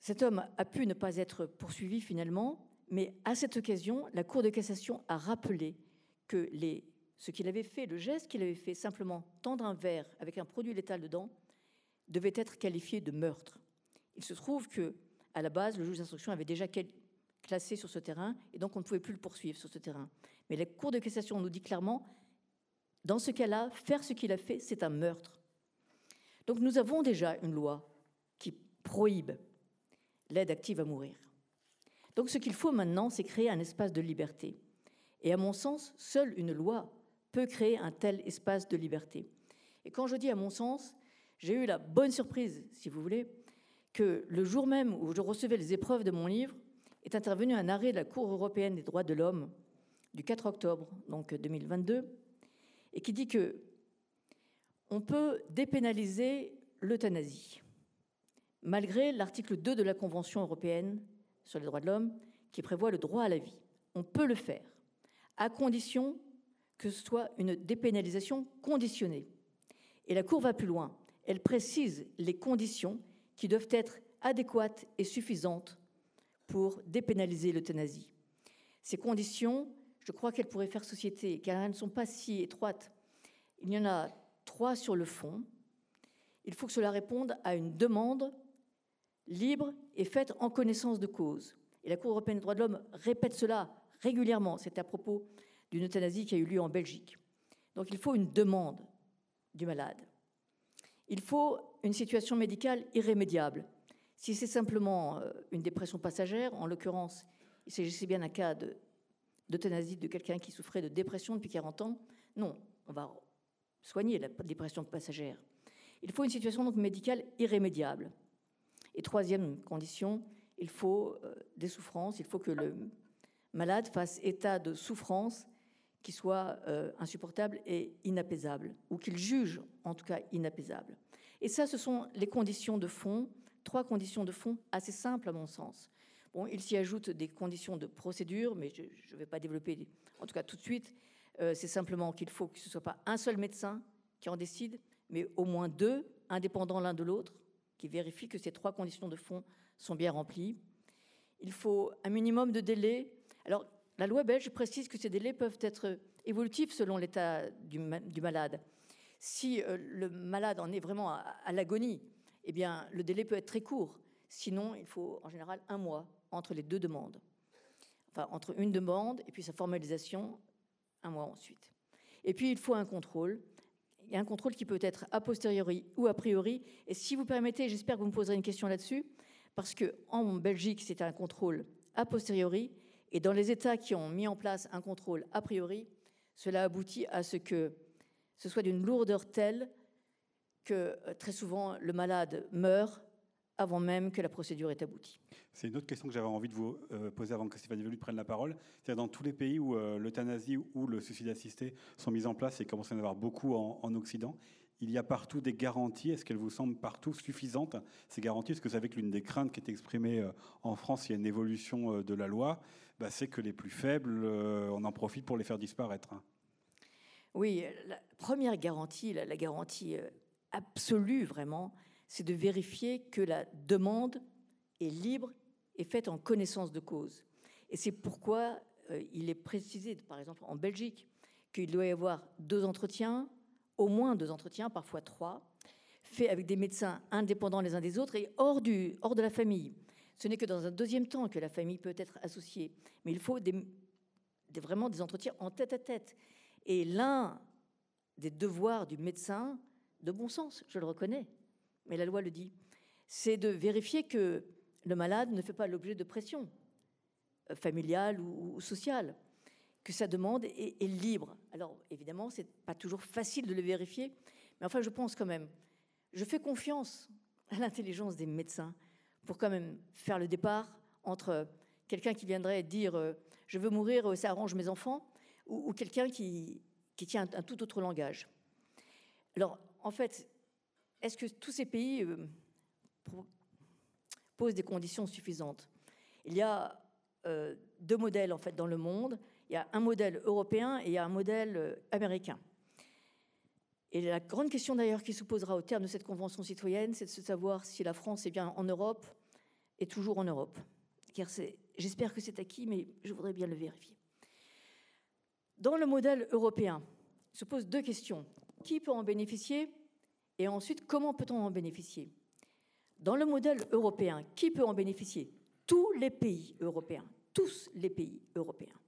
Speaker 4: Cet homme a pu ne pas être poursuivi finalement, mais à cette occasion, la Cour de cassation a rappelé que ce qu'il avait fait, le geste qu'il avait fait, simplement tendre un verre avec un produit létal dedans, devait être qualifié de meurtre. Il se trouve que, à la base, le juge d'instruction avait déjà classé sur ce terrain, et donc on ne pouvait plus le poursuivre sur ce terrain. Mais la Cour de cassation nous dit clairement, dans ce cas-là, faire ce qu'il a fait, c'est un meurtre. Donc nous avons déjà une loi qui prohibe l'aide active à mourir. Donc ce qu'il faut maintenant, c'est créer un espace de liberté. Et à mon sens, seule une loi peut créer un tel espace de liberté. Et quand je dis à mon sens, j'ai eu la bonne surprise, si vous voulez, que le jour même où je recevais les épreuves de mon livre, est intervenu un arrêt de la Cour européenne des droits de l'homme du 4 octobre donc 2022 et qui dit que on peut dépénaliser l'euthanasie malgré l'article 2 de la Convention européenne sur les droits de l'homme qui prévoit le droit à la vie. On peut le faire, à condition que ce soit une dépénalisation conditionnée. Et la Cour va plus loin. Elle précise les conditions qui doivent être adéquates et suffisantes pour dépénaliser l'euthanasie. Ces conditions, je crois qu'elles pourraient faire société, car elles ne sont pas si étroites. Il y en a trois sur le fond. Il faut que cela réponde à une demande libre et faite en connaissance de cause. Et la Cour européenne des droits de l'homme répète cela régulièrement. C'est à propos d'une euthanasie qui a eu lieu en Belgique. Donc il faut une demande du malade. Il faut une situation médicale irrémédiable. Si c'est simplement euh, une dépression passagère, en l'occurrence, il s'agissait bien d'un cas d'euthanasie de, quelqu'un qui souffrait de dépression depuis 40 ans, non, on va soigner la dépression passagère. Il faut une situation donc médicale irrémédiable. Et troisième condition, il faut euh, des souffrances, il faut que le malade fasse état de souffrance qui soit euh, insupportable et inapaisable, ou qu'il juge en tout cas inapaisable. Et ça, ce sont les conditions de fond, trois conditions de fond assez simples à mon sens. Bon, il s'y ajoute des conditions de procédure, mais je ne vais pas développer, en tout cas tout de suite. Euh, c'est simplement qu'il faut que ce ne soit pas un seul médecin qui en décide, mais au moins deux, indépendants l'un de l'autre, qui vérifie que ces trois conditions de fond sont bien remplies. Il faut un minimum de délai. Alors, la loi belge précise que ces délais peuvent être évolutifs selon l'état du, malade. Si euh, le malade en est vraiment à, à l'agonie, eh bien, le délai peut être très court. Sinon, il faut en général un mois entre les deux demandes. Enfin, entre une demande et puis sa formalisation, un mois ensuite. Et puis, il faut un contrôle il y a un contrôle qui peut être a posteriori ou a priori. Et si vous permettez, j'espère que vous me poserez une question là-dessus, parce qu'en Belgique, c'est un contrôle a posteriori, et dans les États qui ont mis en place un contrôle a priori, cela aboutit à ce que ce soit d'une lourdeur telle que euh, très souvent le malade meurt avant même que la procédure ait abouti.
Speaker 2: C'est une autre question que j'avais envie de vous euh, poser avant que Stéphanie Velu prenne la parole. C'est dans tous les pays où euh, l'euthanasie ou le suicide assisté sont mis en place et commence à y en avoir beaucoup en, Occident, il y a partout des garanties. Est-ce qu'elles vous semblent partout suffisantes, ces garanties? Parce que vous savez que l'une des craintes qui est exprimée euh, en France, il y a une évolution euh, de la loi, bah, c'est que les plus faibles, euh, on en profite pour les faire disparaître. Hein.
Speaker 4: Oui, la première garantie, la, garantie absolue vraiment, c'est de vérifier que la demande est libre et faite en connaissance de cause. Et c'est pourquoi il est précisé, par exemple en Belgique, qu'il doit y avoir deux entretiens, au moins deux entretiens, parfois trois, faits avec des médecins indépendants les uns des autres et hors, du, hors de la famille. Ce n'est que dans un deuxième temps que la famille peut être associée, mais il faut des, vraiment des entretiens en tête à tête. Et l'un des devoirs du médecin, de bon sens, je le reconnais, mais la loi le dit, c'est de vérifier que le malade ne fait pas l'objet de pression euh, familiale ou sociale que sa demande est, libre. Alors évidemment, c'est pas toujours facile de le vérifier, mais enfin, je pense quand même, je fais confiance à l'intelligence des médecins pour quand même faire le départ entre quelqu'un qui viendrait dire euh, je veux mourir, euh, ça arrange mes enfants, ou, quelqu'un qui, qui, tient un, tout autre langage. Alors, en fait, est-ce que tous ces pays euh, posent des conditions suffisantes? Il y a deux modèles en fait dans le monde. Il y a un modèle européen et il y a un modèle euh, américain. Et la grande question d'ailleurs qui se posera au terme de cette convention citoyenne, c'est de se savoir si la France est bien en Europe et toujours en Europe. Car j'espère que c'est acquis, mais je voudrais bien le vérifier. Dans le modèle européen, se posent deux questions. Qui peut en bénéficier Et ensuite, comment peut-on en bénéficier? Dans le modèle européen, qui peut en bénéficier? Tous les pays européens. Tous les pays européens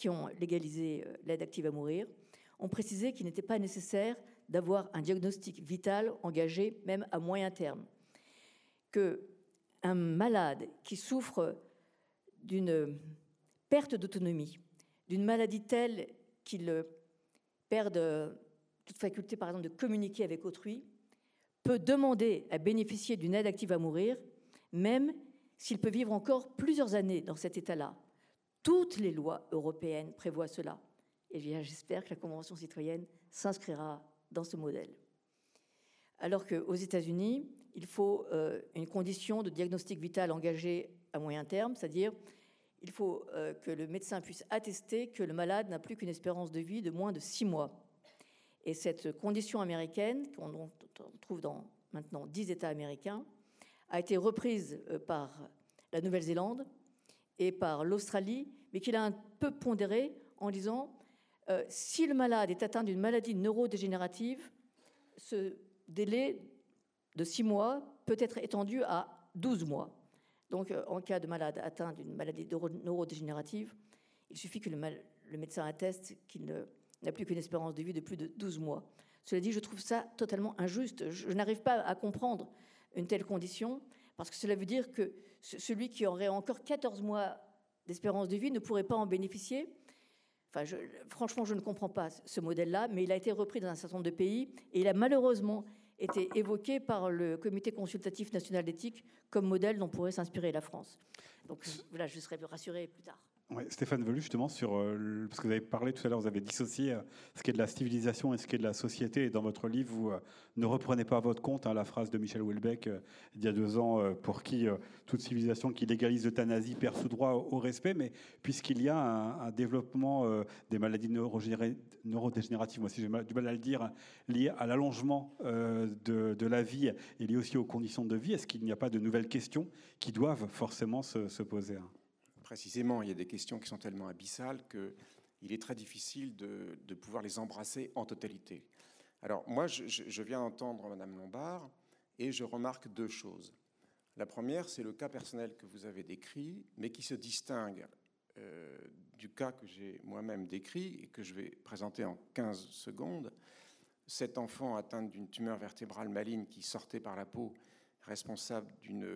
Speaker 4: qui ont légalisé euh, l'aide active à mourir, ont précisé qu'il n'était pas nécessaire d'avoir un diagnostic vital engagé même à moyen terme, que un malade qui souffre d'une perte d'autonomie, d'une maladie telle qu'il perde toute faculté, par exemple, de communiquer avec autrui, peut demander à bénéficier d'une aide active à mourir, même s'il peut vivre encore plusieurs années dans cet état-là, toutes les lois européennes prévoient cela. Et j'espère que la Convention citoyenne s'inscrira dans ce modèle. Alors qu'aux États-Unis, il faut euh, une condition de diagnostic vital engagé à moyen terme, c'est-à-dire il faut euh, que le médecin puisse attester que le malade n'a plus qu'une espérance de vie de moins de six mois. Et cette condition américaine, qu'on trouve dans maintenant dix États américains, a été reprise euh, par la Nouvelle-Zélande, et par l'Australie, mais qu'il a un peu pondéré en disant euh, si le malade est atteint d'une maladie neurodégénérative, ce délai de 6 mois peut être étendu à 12 mois. Donc, euh, en cas de malade atteint d'une maladie neurodégénérative, il suffit que le, médecin atteste qu'il n'a plus qu'une espérance de vie de plus de 12 mois. Cela dit, je trouve ça totalement injuste. Je n'arrive pas à comprendre une telle condition, parce que cela veut dire que celui qui aurait encore 14 mois d'espérance de vie ne pourrait pas en bénéficier. Enfin, franchement, je ne comprends pas ce modèle-là, mais il a été repris dans un certain nombre de pays et il a malheureusement été évoqué par le Comité consultatif national d'éthique comme modèle dont pourrait s'inspirer la France. Donc voilà, je serai rassuré plus tard.
Speaker 2: Stéphane Velu, justement, sur, euh, parce que vous avez parlé tout à l'heure, vous avez dissocié euh, ce qui est de la civilisation et ce qui est de la société. Et dans votre livre, vous euh, ne reprenez pas à votre compte hein, la phrase de Michel Houellebecq il y a deux ans, pour qui toute civilisation qui légalise l'euthanasie perd ce droit au, respect. Mais puisqu'il y a un, développement des maladies neurodégénératives, moi si j'ai du mal à le dire, lié à l'allongement de, la vie et lié aussi aux conditions de vie, est-ce qu'il n'y a pas de nouvelles questions qui doivent forcément se, se poser hein?
Speaker 3: Précisément, il y a des questions qui sont tellement abyssales qu'il est très difficile de, pouvoir les embrasser en totalité. Alors moi, je, viens d'entendre Madame Lombard et je remarque deux choses. La première, c'est le cas personnel que vous avez décrit, mais qui se distingue euh, du cas que j'ai moi-même décrit et que je vais présenter en 15 secondes. Cet enfant atteint d'une tumeur vertébrale maligne qui sortait par la peau, responsable d'une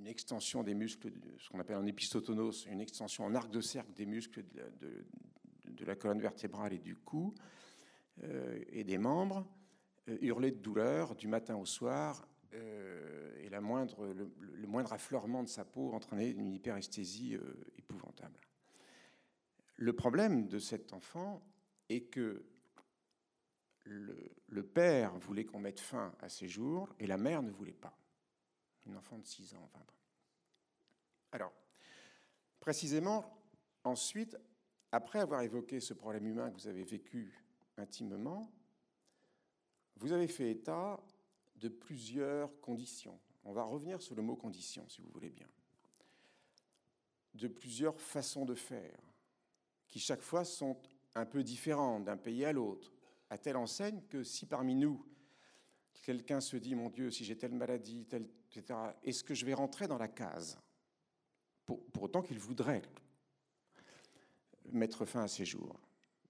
Speaker 3: une extension des muscles, ce qu'on appelle un épistotonos, une extension en arc de cercle des muscles de la, colonne vertébrale et du cou, euh, et des membres, euh, hurler de douleur du matin au soir, euh, et le, moindre affleurement de sa peau entraînait une hyperesthésie épouvantable. Le problème de cet enfant est que le, père voulait qu'on mette fin à ses jours et la mère ne voulait pas. Une enfant de 6 ans, enfin. Alors, précisément, ensuite, après avoir évoqué ce problème humain que vous avez vécu intimement, vous avez fait état de plusieurs conditions. On va revenir sur le mot condition, si vous voulez bien. De plusieurs façons de faire, qui chaque fois sont un peu différentes d'un pays à l'autre, à telle enseigne que si parmi nous, quelqu'un se dit, mon Dieu, si j'ai telle maladie, etc., est-ce que je vais rentrer dans la case? Pour, autant qu'il voudrait mettre fin à ses jours.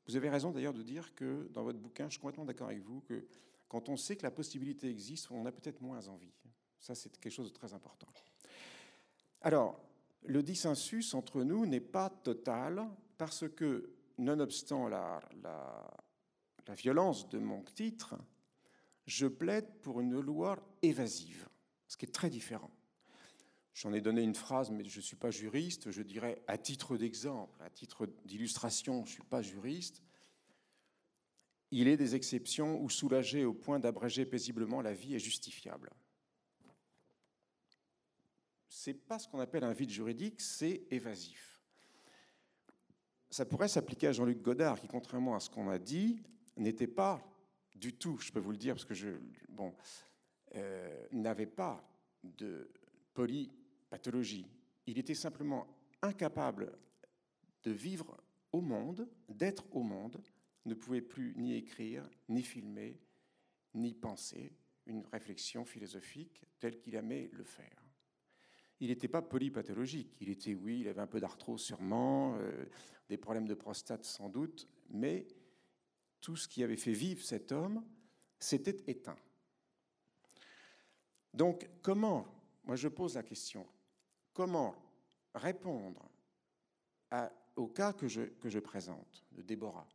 Speaker 3: Vous avez raison d'ailleurs de dire que dans votre bouquin, je suis complètement d'accord avec vous, que quand on sait que la possibilité existe, on a peut-être moins envie. Ça, c'est quelque chose de très important. Alors, le dissensus entre nous n'est pas total parce que, nonobstant la violence de mon titre, je plaide pour une loi évasive, ce qui est très différent. J'en ai donné une phrase, mais je ne suis pas juriste. Je dirais, à titre d'exemple, à titre d'illustration, je ne suis pas juriste. Il est des exceptions où soulager au point d'abréger paisiblement la vie est justifiable. Ce n'est pas ce qu'on appelle un vide juridique, c'est évasif. Ça pourrait s'appliquer à Jean-Luc Godard, qui, contrairement à ce qu'on a dit, n'était pas du tout, je peux vous le dire, parce que je, bon, euh, n'avait pas de polypathologie. Il était simplement incapable de vivre au monde, d'être au monde, ne pouvait plus ni écrire, ni filmer, ni penser une réflexion philosophique telle qu'il aimait le faire. Il n'était pas polypathologique. Il était, oui, il avait un peu d'arthrose sûrement, euh, des problèmes de prostate sans doute, mais tout ce qui avait fait vivre cet homme s'était éteint. Donc, comment, moi je pose la question, comment répondre au cas que je, présente de Déborah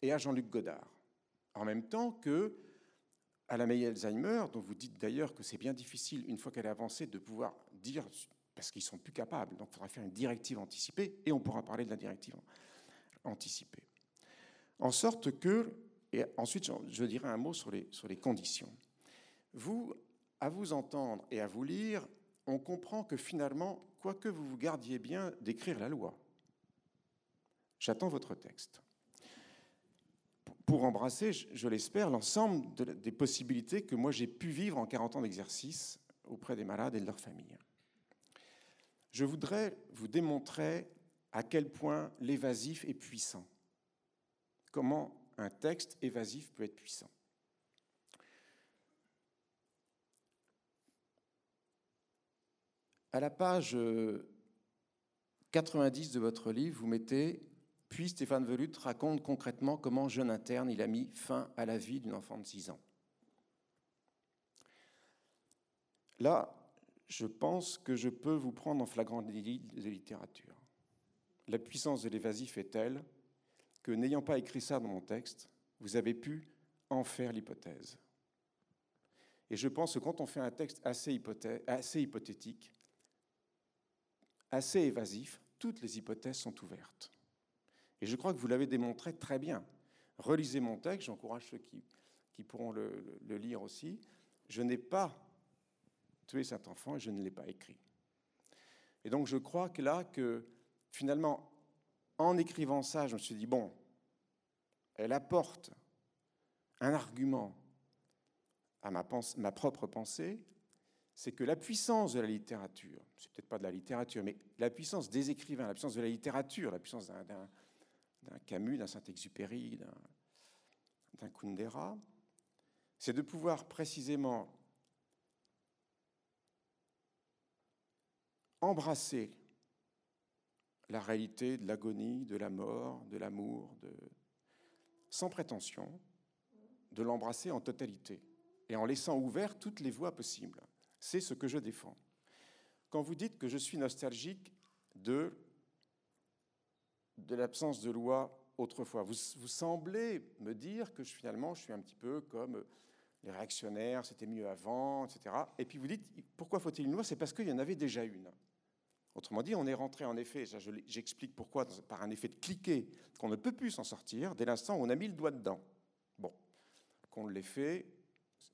Speaker 3: et à Jean-Luc Godard, en même temps que à la maladie Alzheimer, dont vous dites d'ailleurs que c'est bien difficile, une fois qu'elle est avancée, de pouvoir dire, parce qu'ils sont plus capables, donc il faudra faire une directive anticipée, et on pourra parler de la directive anticipée. En sorte que, et ensuite je dirai un mot sur les, conditions. Vous, à vous entendre et à vous lire, on comprend que finalement, quoique vous vous gardiez bien d'écrire la loi, j'attends votre texte pour embrasser, je l'espère, l'ensemble des possibilités que moi j'ai pu vivre en 40 ans d'exercice auprès des malades et de leurs familles. Je voudrais vous démontrer à quel point l'évasif est puissant. Comment un texte évasif peut être puissant. À la page 90 de votre livre, vous mettez puis Stéphane Velut raconte concrètement comment, jeune interne, il a mis fin à la vie d'une enfant de 6 ans. Là, je pense que je peux vous prendre en flagrant délit de littérature. La puissance de l'évasif est telle que, n'ayant pas écrit ça dans mon texte, vous avez pu en faire l'hypothèse. Et je pense que quand on fait un texte assez, hypothétique, assez évasif, toutes les hypothèses sont ouvertes. Et je crois que vous l'avez démontré très bien. Relisez mon texte, j'encourage ceux qui, pourront le, lire aussi. Je n'ai pas tué cet enfant et je ne l'ai pas écrit. Et donc je crois que là, que finalement, en écrivant ça, je me suis dit, bon, elle apporte un argument à ma, propre pensée, c'est que la puissance de la littérature, c'est peut-être pas de la littérature, mais la puissance des écrivains, la puissance de la littérature, la puissance d'un Camus, d'un Saint-Exupéry, d'un Kundera, c'est de pouvoir précisément embrasser la réalité de l'agonie, de la mort, de l'amour, sans prétention, de l'embrasser en totalité et en laissant ouvert toutes les voies possibles. C'est ce que je défends. Quand vous dites que je suis nostalgique de de l'absence de loi autrefois. Vous, vous, semblez me dire que finalement, je suis un petit peu comme les réactionnaires, c'était mieux avant, etc. Et puis vous dites, pourquoi faut-il une loi? C'est parce qu'il y en avait déjà une. Autrement dit, on est rentré en effet, j'explique pourquoi, par un effet de cliquet, qu'on ne peut plus s'en sortir dès l'instant où on a mis le doigt dedans. Bon. qu'on l'ait fait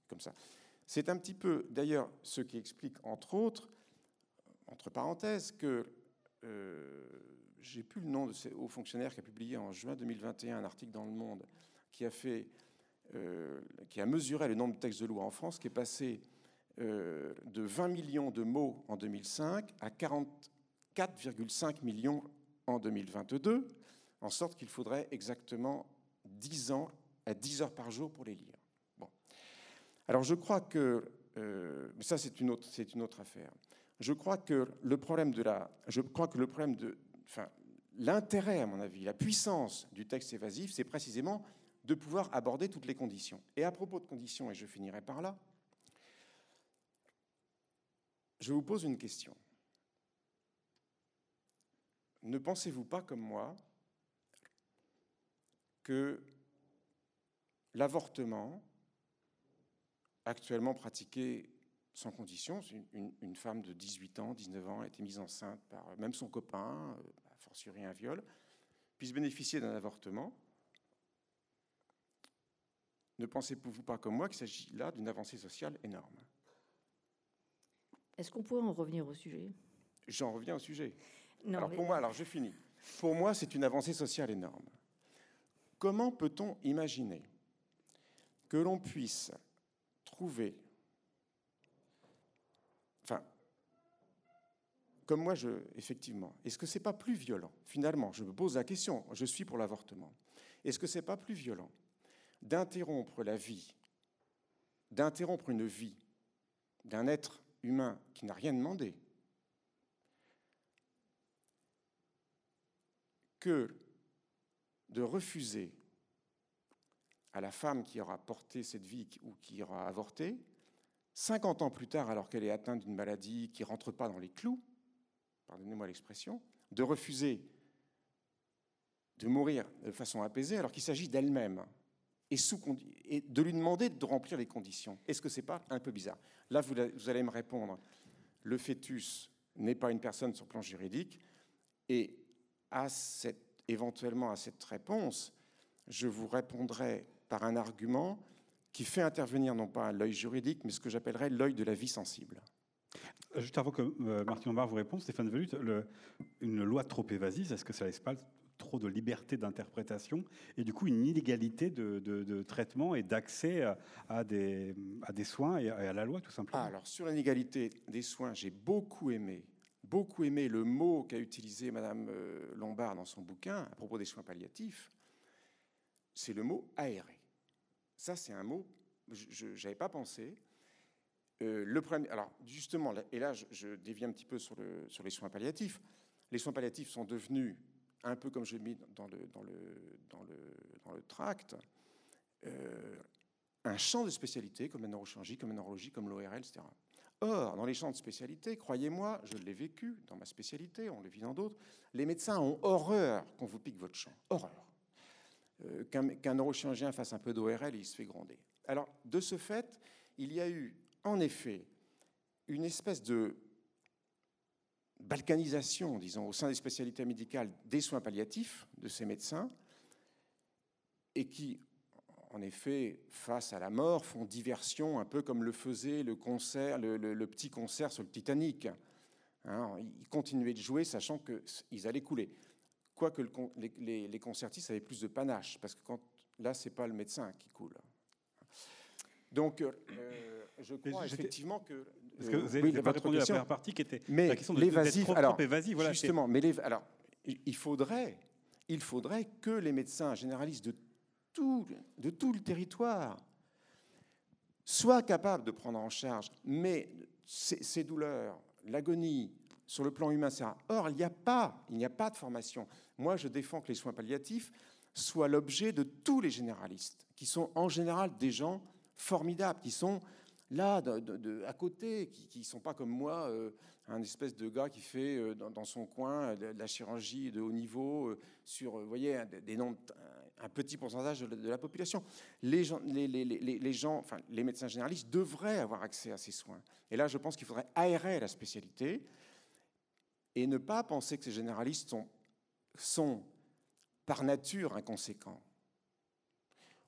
Speaker 3: comme ça. C'est un petit peu, d'ailleurs, ce qui explique, entre autres, entre parenthèses, que euh, j'ai plus le nom de ce haut fonctionnaire qui a publié en juin 2021 un article dans Le Monde qui a fait, euh, qui a mesuré le nombre de textes de loi en France, qui est passé euh, de 20 millions de mots en 2005 à 44,5 millions en 2022, en sorte qu'il faudrait exactement 10 ans à 10 heures par jour pour les lire. Bon. Alors je crois que, euh, ça c'est une autre, une autre affaire. Je crois que le problème de la, je crois que le problème de, enfin, l'intérêt à mon avis, la puissance du texte évasif, c'est précisément de pouvoir aborder toutes les conditions. Et à propos de conditions, et je finirai par là, je vous pose une question. Ne pensez-vous pas comme moi que l'avortement, actuellement pratiqué sans condition, une, femme de 18 ans, 19 ans a été mise enceinte par même son copain, euh, a fortiori un viol, puisse bénéficier d'un avortement, ne pensez-vous pas comme moi qu'il s'agit là d'une avancée sociale énorme?
Speaker 4: Est-ce qu'on pourrait en revenir au sujet?
Speaker 3: J'en reviens au sujet. alors pour moi, alors je finis. Pour moi, c'est une avancée sociale énorme. Comment peut-on imaginer que l'on puisse trouver, enfin, comme moi, je, effectivement, est-ce que c'est pas plus violent? Finalement, je me pose la question. Je suis pour l'avortement. Est-ce que c'est pas plus violent d'interrompre la vie, d'interrompre une vie d'un être humain qui n'a rien demandé, que de refuser à la femme qui aura porté cette vie ou qui aura avorté, 50 ans plus tard, alors qu'elle est atteinte d'une maladie qui ne rentre pas dans les clous, pardonnez-moi l'expression, de refuser de mourir de façon apaisée alors qu'il s'agit d'elle-même et, de lui demander de remplir les conditions. Est-ce que ce n'est pas un peu bizarre? Là, vous, allez me répondre, le fœtus n'est pas une personne sur le plan juridique, et à cette, éventuellement à cette réponse, je vous répondrai par un argument qui fait intervenir non pas l'œil juridique, mais ce que j'appellerais l'œil de la vie sensible.
Speaker 2: Juste avant que euh, Martin Lombard vous réponde, Stéphane Velut, une loi trop évasive, est-ce que ça laisse pas trop de liberté d'interprétation et du coup une inégalité de, traitement et d'accès à, des, soins et à la loi tout simplement.
Speaker 3: Ah, alors sur l'inégalité des soins, j'ai beaucoup aimé, beaucoup aimé le mot qu'a utilisé Madame euh, Lombard dans son bouquin à propos des soins palliatifs. C'est le mot aéré. Ça, c'est un mot, je n'avais pas pensé. Euh, le premier, alors justement, et là je, je, dévie un petit peu sur les soins palliatifs. Les soins palliatifs sont devenus un peu comme je l'ai mis dans le tract, euh, un champ de spécialité comme la neurochirurgie, comme la neurologie, comme l'ORL, etc. Or, dans les champs de spécialité, croyez-moi, je l'ai vécu dans ma spécialité, on le vit dans d'autres, les médecins ont horreur qu'on vous pique votre champ. Horreur. Euh, qu'un neurochirurgien fasse un peu d'ORL, il se fait gronder. Alors, de ce fait, il y a eu, en effet, une espèce de balkanisation, disons, au sein des spécialités médicales des soins palliatifs de ces médecins, et qui, en effet, face à la mort, font diversion, un peu comme le faisait le, concert, le, petit concert sur le Titanic. Hein, ils continuaient de jouer, sachant qu'ils allaient couler. Quoique les, les, concertistes avaient plus de panache, parce que quand, là, c'est pas le médecin qui coule. Donc, euh, je crois effectivement que
Speaker 2: parce que vous avez pas répondu à la première partie qui était
Speaker 3: mais la question de l'évasif. Trop, alors, voilà, justement, mais les, alors, il faudrait, il faudrait que les médecins généralistes de tout, de tout le territoire soient capables de prendre en charge mais ces, ces douleurs, l'agonie, sur le plan humain, ça. Or, il n'y a pas, il n'y a pas de formation. Moi, je défends que les soins palliatifs soient l'objet de tous les généralistes, qui sont en général des gens formidables, qui sont là, à côté, qui ne sont pas comme moi, euh, un espèce de gars qui fait euh, dans, son coin de, la chirurgie de haut niveau euh, sur, voyez, des un petit pourcentage de, la population. Les, les, gens, enfin, les médecins généralistes devraient avoir accès à ces soins. Et là, je pense qu'il faudrait aérer la spécialité et ne pas penser que ces généralistes sont, sont par nature inconséquents.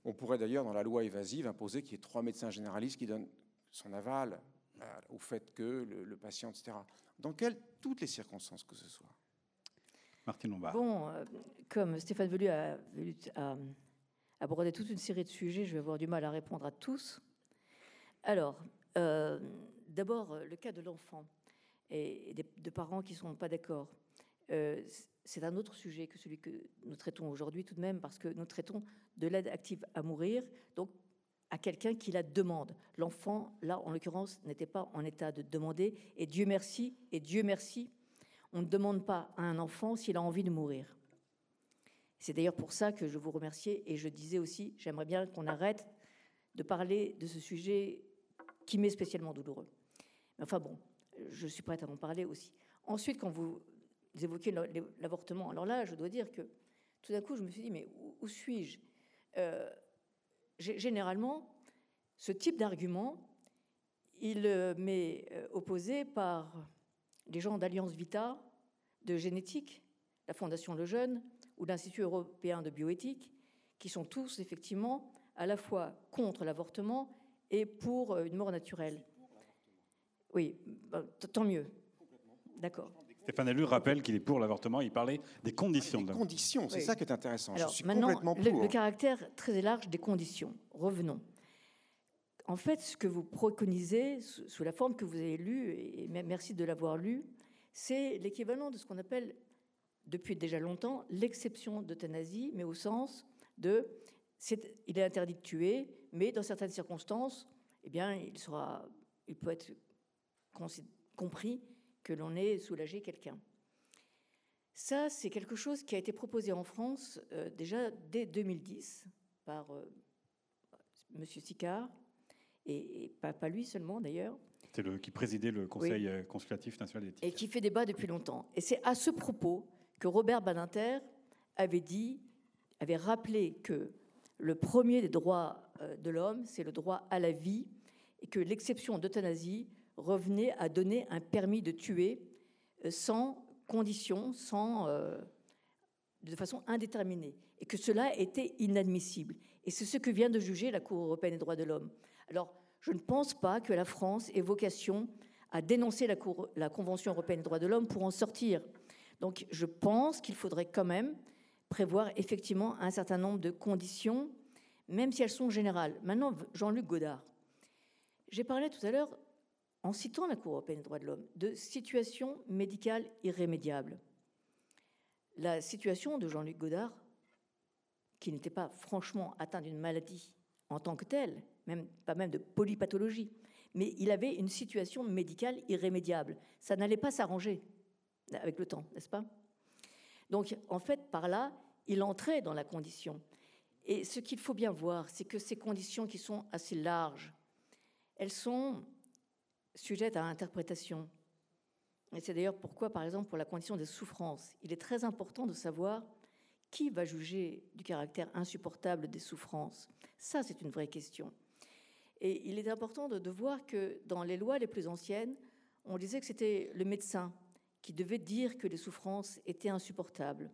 Speaker 3: On pourrait d'ailleurs, dans la loi évasive, imposer qu'il y ait trois médecins généralistes qui donnent son aval au fait que le, patient, etc. Dans quelles, toutes les circonstances que ce soit.
Speaker 2: Martine Lombard.
Speaker 4: Bon, euh, comme Stéphane Velu a, abordé toute une série de sujets, je vais avoir du mal à répondre à tous. Alors, euh, d'abord, le cas de l'enfant et de parents qui ne sont pas d'accord. Euh, c'est un autre sujet que celui que nous traitons aujourd'hui tout de même, parce que nous traitons de l'aide active à mourir, donc à quelqu'un qui la demande. L'enfant, là, en l'occurrence, n'était pas en état de demander, et Dieu merci, et Dieu merci, on ne demande pas à un enfant s'il a envie de mourir. C'est d'ailleurs pour ça que je vous remerciais, et je disais aussi, j'aimerais bien qu'on arrête de parler de ce sujet qui m'est spécialement douloureux. Mais enfin bon, je suis prête à en parler aussi. Ensuite, quand vous évoquez l'avortement, alors là, je dois dire que tout d'un coup, je me suis dit, mais où, suis-je? Euh, Généralement, ce type d'argument, il euh, m'est euh, opposé par les gens d'Alliance Vita, de Génétique, la Fondation Le Jeune ou l'Institut européen de bioéthique, qui sont tous effectivement à la fois contre l'avortement et pour une mort naturelle. Oui, bah, tant mieux. D'accord.
Speaker 2: Stéphane Allure rappelle qu'il est pour l'avortement. Il parlait des conditions.
Speaker 3: Des conditions, c'est ça qui est intéressant.
Speaker 4: Alors, Je suis maintenant, complètement pour. Le, caractère très large des conditions. Revenons. En fait, ce que vous préconisez sous la forme que vous avez lue, et merci de l'avoir lu, c'est l'équivalent de ce qu'on appelle depuis déjà longtemps l'exception d'euthanasie, mais au sens de il est interdit de tuer, mais dans certaines circonstances, eh bien, il sera, il peut être compris que l'on ait soulagé quelqu'un. Ça, c'est quelque chose qui a été proposé en France euh, déjà dès 2010 par euh, M. Sicard, et, pas, lui seulement d'ailleurs.
Speaker 2: C'est le qui présidait le Conseil euh, consultatif national d'éthique.
Speaker 4: Et qui fait débat depuis longtemps. Et c'est à ce propos que Robert Badinter avait dit, avait rappelé que le premier des droits de l'homme, c'est le droit à la vie, et que l'exception d'euthanasie revenait à donner un permis de tuer euh, sans condition, sans, euh, de façon indéterminée, et que cela était inadmissible. Et c'est ce que vient de juger la Cour européenne des droits de l'homme. Alors, je ne pense pas que la France ait vocation à dénoncer la, Convention européenne des droits de l'homme pour en sortir. Donc, je pense qu'il faudrait quand même prévoir effectivement un certain nombre de conditions, même si elles sont générales. Maintenant, Jean-Luc Godard. J'ai parlé tout à l'heure en citant la Cour européenne des droits de l'homme, de situation médicale irrémédiable. La situation de Jean-Luc Godard, qui n'était pas franchement atteint d'une maladie en tant que telle, même, pas même de polypathologie, mais il avait une situation médicale irrémédiable. Ça n'allait pas s'arranger avec le temps, n'est-ce pas? Donc, en fait, par là, il entrait dans la condition. Et ce qu'il faut bien voir, c'est que ces conditions qui sont assez larges, elles sont sujette à interprétation. Et c'est d'ailleurs pourquoi, par exemple, pour la condition des souffrances, il est très important de savoir qui va juger du caractère insupportable des souffrances. Ça, c'est une vraie question. Et il est important de, voir que dans les lois les plus anciennes, on disait que c'était le médecin qui devait dire que les souffrances étaient insupportables.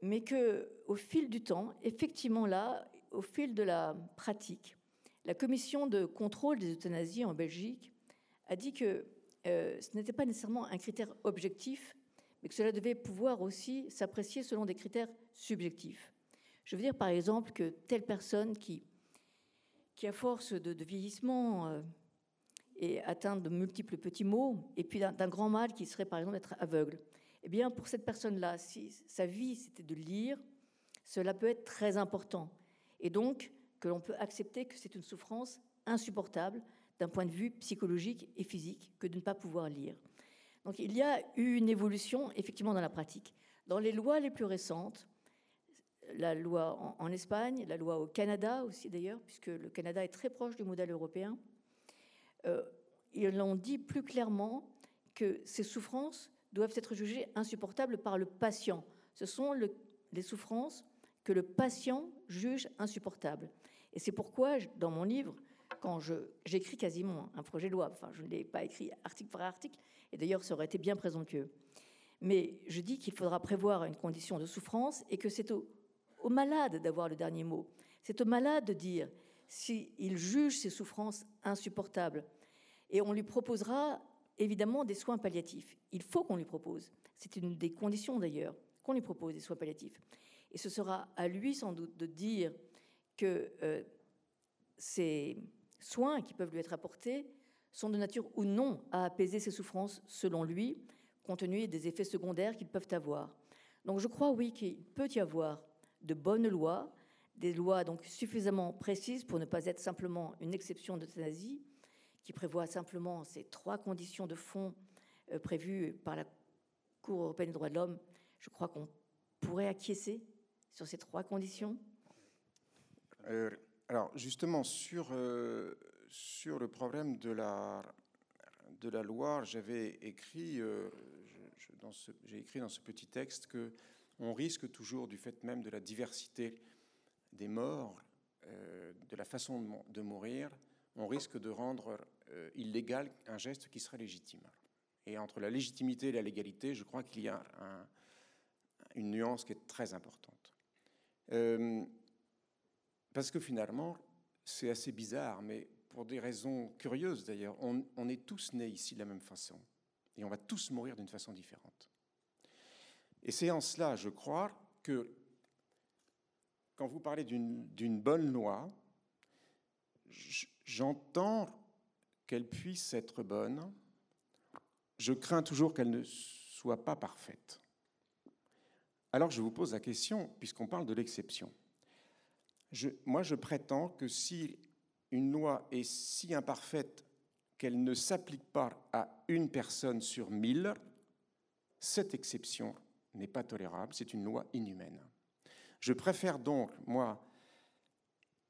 Speaker 4: Mais que, au fil du temps, effectivement là, au fil de la pratique, la commission de contrôle des euthanasies en Belgique a dit que euh, ce n'était pas nécessairement un critère objectif, mais que cela devait pouvoir aussi s'apprécier selon des critères subjectifs. Je veux dire par exemple que telle personne qui, qui à force de, vieillissement, euh, est atteinte de multiples petits maux, et puis d'un grand mal qui serait par exemple d'être aveugle, eh bien pour cette personne-là, si sa vie c'était de lire, cela peut être très important. Et donc, que l'on peut accepter que c'est une souffrance insupportable d'un point de vue psychologique et physique que de ne pas pouvoir lire. Donc il y a eu une évolution effectivement dans la pratique. Dans les lois les plus récentes, la loi en, Espagne, la loi au Canada aussi d'ailleurs, puisque le Canada est très proche du modèle européen, euh, ils ont dit plus clairement que ces souffrances doivent être jugées insupportables par le patient. Ce sont les souffrances que le patient juge insupportables. Et c'est pourquoi, dans mon livre, quand j'écris quasiment un projet de loi, enfin, je ne l'ai pas écrit article par article, et d'ailleurs, ça aurait été bien présomptueux. Mais je dis qu'il faudra prévoir une condition de souffrance et que c'est au, malade d'avoir le dernier mot. C'est au malade de dire s'il juge ses souffrances insupportables. Et on lui proposera évidemment des soins palliatifs. Il faut qu'on lui propose. C'est une des conditions d'ailleurs, qu'on lui propose des soins palliatifs. Et ce sera à lui sans doute de dire que euh, ces soins qui peuvent lui être apportés sont de nature ou non à apaiser ses souffrances selon lui, compte tenu des effets secondaires qu'ils peuvent avoir. Donc je crois oui qu'il peut y avoir de bonnes lois, des lois donc suffisamment précises pour ne pas être simplement une exception d'euthanasie, qui prévoit simplement ces trois conditions de fond euh, prévues par la Cour européenne des droits de l'homme. Je crois qu'on pourrait acquiescer sur ces trois conditions.
Speaker 3: Euh, alors justement sur euh, sur le problème de la, de la Loire, j'avais écrit, euh, j'ai écrit dans ce petit texte que on risque toujours, du fait même de la diversité des morts, de la façon de, mourir, on risque de rendre illégal un geste qui serait légitime. Et entre la légitimité et la légalité, je crois qu'il y a une nuance qui est très importante. Parce que finalement, c'est assez bizarre, mais pour des raisons curieuses d'ailleurs, on, est tous nés ici de la même façon. Et on va tous mourir d'une façon différente. Et c'est en cela, je crois, que quand vous parlez d'une bonne loi, j'entends qu'elle puisse être bonne. Je crains toujours qu'elle ne soit pas parfaite. Alors je vous pose la question, puisqu'on parle de l'exception. Moi, je prétends que si une loi est si imparfaite qu'elle ne s'applique pas à une personne sur mille, cette exception n'est pas tolérable, c'est une loi inhumaine. Je préfère donc, moi,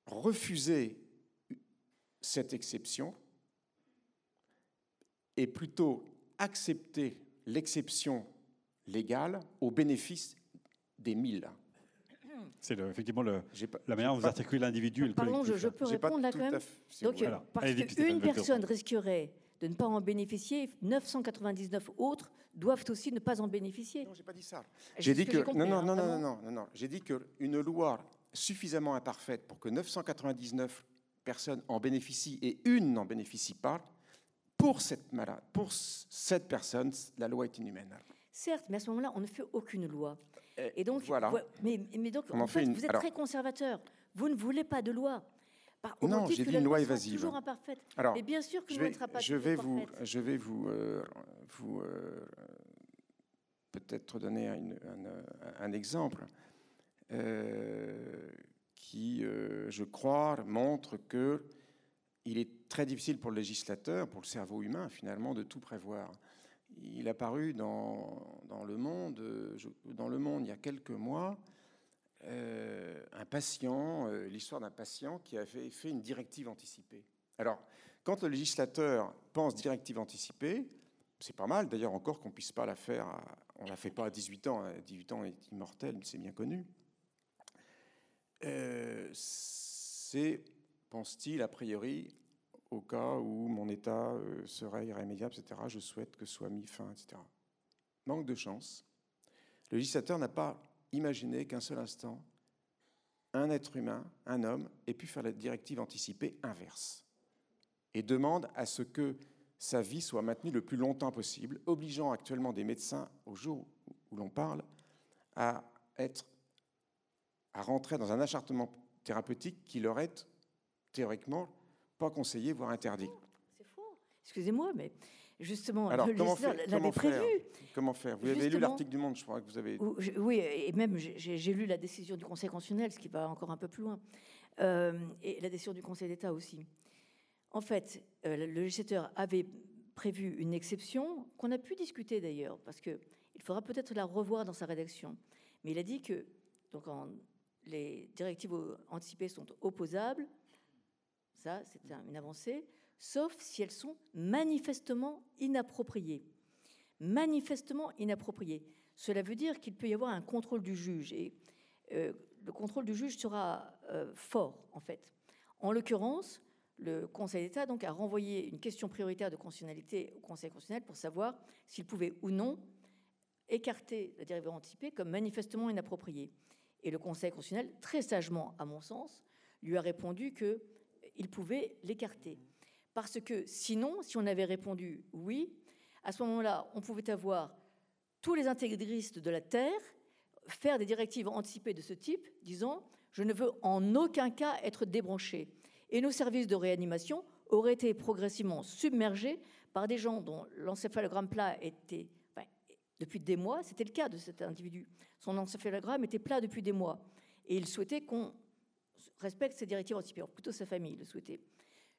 Speaker 3: refuser cette exception et plutôt accepter l'exception légale au bénéfice des mille.
Speaker 2: C'est effectivement le, la manière dont vous articulez l'individu et le
Speaker 4: Pardon, Je, peux répondre là quand même Donc, parce qu'une personne risquerait de ne pas en bénéficier, 999 autres doivent aussi ne pas en bénéficier.
Speaker 3: Non, j'ai pas dit ça. J'ai dit que, non, non, non, non, non, non, non, j'ai dit qu'une loi suffisamment imparfaite pour que 999 personnes en bénéficient et une n'en bénéficie pas, pour cette malade, pour cette personne, la loi est inhumaine.
Speaker 4: Certes, mais à ce moment-là, on ne fait aucune loi. Et donc, voilà. Mais, donc, en fait, vous êtes très conservateur. Vous ne voulez pas de loi.
Speaker 3: non, j'ai dit une loi évasive.
Speaker 4: Toujours imparfaite. Alors, mais bien sûr que je vais, ne pas
Speaker 3: je vais vous, je vais vous, euh, vous euh, peut-être donner un, un, exemple euh, qui, je crois, montre que il est très difficile pour le législateur, pour le cerveau humain, finalement, de tout prévoir il a paru dans, le monde, dans le monde il y a quelques mois, euh, un patient, euh, l'histoire d'un patient qui avait fait une directive anticipée. Alors, quand le législateur pense directive anticipée, c'est pas mal d'ailleurs encore qu'on puisse pas la faire, on la fait pas à 18 ans, 18 ans est immortel, c'est bien connu. Euh, c'est, pense-t-il, a priori, au cas où mon état euh, serait irrémédiable, etc. Je souhaite que soit mis fin, etc. Manque de chance. Le législateur n'a pas imaginé qu'un seul instant, un être humain, un homme, ait pu faire la directive anticipée inverse et demande à ce que sa vie soit maintenue le plus longtemps possible, obligeant actuellement des médecins, au jour où l'on parle, à être à rentrer dans un acharnement thérapeutique qui leur est théoriquement pas conseillé, voire interdit.
Speaker 4: C'est faux. Excusez-moi, mais justement,
Speaker 3: Alors, le comment l'avait prévu. Comment faire? Vous avez lu l'article du Monde, je crois que vous avez.
Speaker 4: Oui, et même j'ai lu la décision du Conseil constitutionnel, ce qui va encore un peu plus loin, euh, et la décision du Conseil d'État aussi. En fait, euh, le législateur avait prévu une exception qu'on a pu discuter d'ailleurs, parce que il faudra peut-être la revoir dans sa rédaction. Mais il a dit que donc les directives anticipées sont opposables ça c'est une avancée, sauf si elles sont manifestement inappropriées. Manifestement inappropriées. Cela veut dire qu'il peut y avoir un contrôle du juge et euh, le contrôle du juge sera euh, fort en fait. En l'occurrence, le Conseil d'État a renvoyé une question prioritaire de constitutionnalité au Conseil constitutionnel pour savoir s'il pouvait ou non écarter la dérive anticipée comme manifestement inappropriée. Et le Conseil constitutionnel, très sagement à mon sens, lui a répondu qu'il pouvait l'écarter. Parce que sinon, si on avait répondu oui, à ce moment-là, on pouvait avoir tous les intégristes de la Terre faire des directives anticipées de ce type, disant je ne veux en aucun cas être débranché. Et nos services de réanimation auraient été progressivement submergés par des gens dont l'encéphalogramme plat était, depuis des mois, c'était le cas de cet individu. Son encéphalogramme était plat depuis des mois. Et il souhaitait qu'on respecte ces directives anticipées, plutôt sa famille le souhaitait.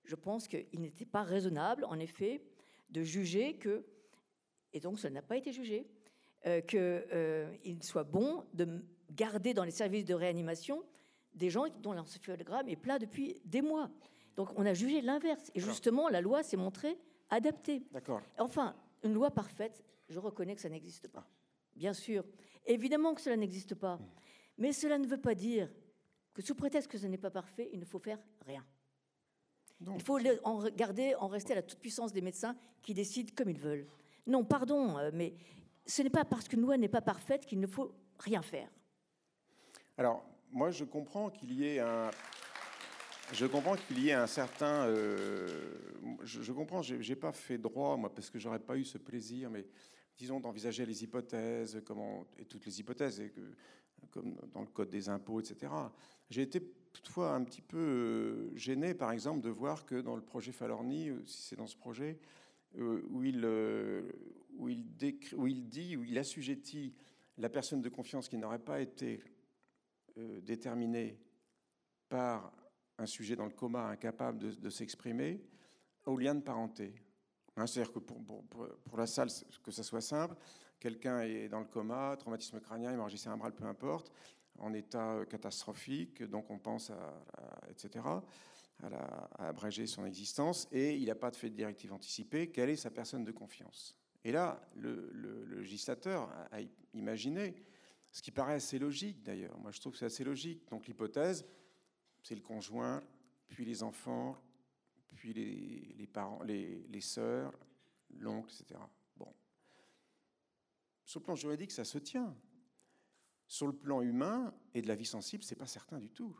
Speaker 4: Je pense qu'il n'était pas raisonnable, en effet, de juger que, et donc ça n'a pas été jugé, euh, qu'il euh, soit bon de garder dans les services de réanimation des gens dont l'encéphalogramme est plat depuis des mois. Donc on a jugé l'inverse. Et justement, la loi s'est montrée adaptée.
Speaker 3: D'accord.
Speaker 4: Enfin, une loi parfaite, je reconnais que ça n'existe pas. Bien sûr. Évidemment que cela n'existe pas. Hmm. Mais cela ne veut pas dire que sous prétexte que ce n'est pas parfait, il ne faut faire rien. Il faut en garder, en rester à la toute-puissance des médecins qui décident comme ils veulent. Non, pardon, euh, mais ce n'est pas parce qu'une loi n'est pas parfaite qu'il ne faut rien faire.
Speaker 3: Alors, moi, je comprends qu'il y ait un. Je comprends qu'il y ait un certain. Euh, je, comprends, je n'ai pas fait droit, moi, parce que j'aurais pas eu ce plaisir, mais disons d'envisager les hypothèses, comment, et toutes les hypothèses, et que, comme dans le code des impôts, etc. J'ai été toutefois un petit peu euh, gêné, par exemple, de voir que dans le projet Falorni, euh, si c'est dans ce projet, où, il, où, il où il dit, où il assujettit la personne de confiance qui n'aurait pas été euh, déterminé par un sujet dans le coma incapable de, s'exprimer au lien de parenté. Hein, c'est-à-dire que pour, pour, la salle, que ça soit simple, quelqu'un est dans le coma, traumatisme crânien, hémorragie cérébrale, peu importe, en état euh, catastrophique, donc on pense à, etc., à, abréger son existence, et il n'a pas de fait de directive anticipée, quelle est sa personne de confiance? Et là, le, législateur a imaginé ce qui paraît assez logique d'ailleurs. Moi, je trouve que c'est assez logique. Donc l'hypothèse, c'est le conjoint, puis les enfants, puis les, parents, les, les sœurs, l'oncle, etc. Sur le plan juridique, ça se tient. Sur le plan humain et de la vie sensible, c'est pas certain du tout.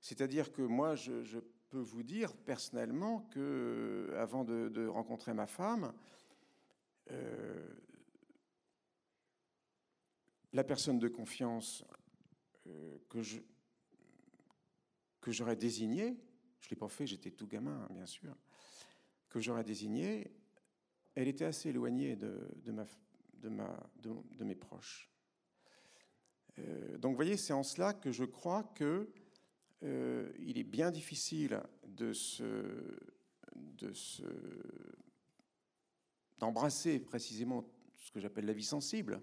Speaker 3: C'est-à-dire que moi, je, peux vous dire personnellement que, avant de, rencontrer ma femme, euh, la personne de confiance euh, que j'aurais désignée, je l'ai pas fait, j'étais tout gamin, hein, bien sûr, que j'aurais désignée, elle était assez éloignée de, de, ma, de, mes proches. Euh, donc, vous voyez, c'est en cela que je crois que euh, il est bien difficile de se, de se, d'embrasser précisément ce que j'appelle la vie sensible,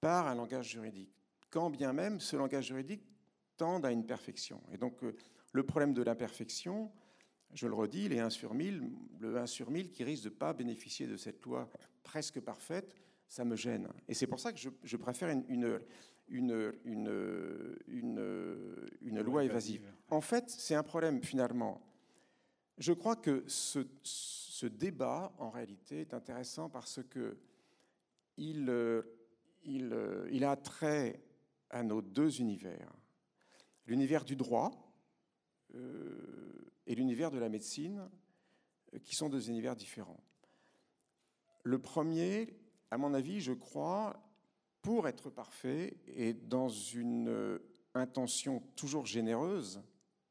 Speaker 3: par un langage juridique, quand bien même ce langage juridique tende à une perfection. Et donc euh, le problème de l'imperfection, je le redis, les 1 sur 1000, le 1 sur 1000 qui risque de ne pas bénéficier de cette loi presque parfaite, ça me gêne. Et c'est pour ça que je, préfère une, une, une, une, loi évasive. En fait, c'est un problème finalement. Je crois que ce, ce, débat, en réalité, est intéressant parce que il, euh, euh, il, a trait à nos deux univers, l'univers du droit euh, et l'univers de la médecine, qui sont deux univers différents. Le premier, à mon avis, je crois, pour être parfait et dans une intention toujours généreuse,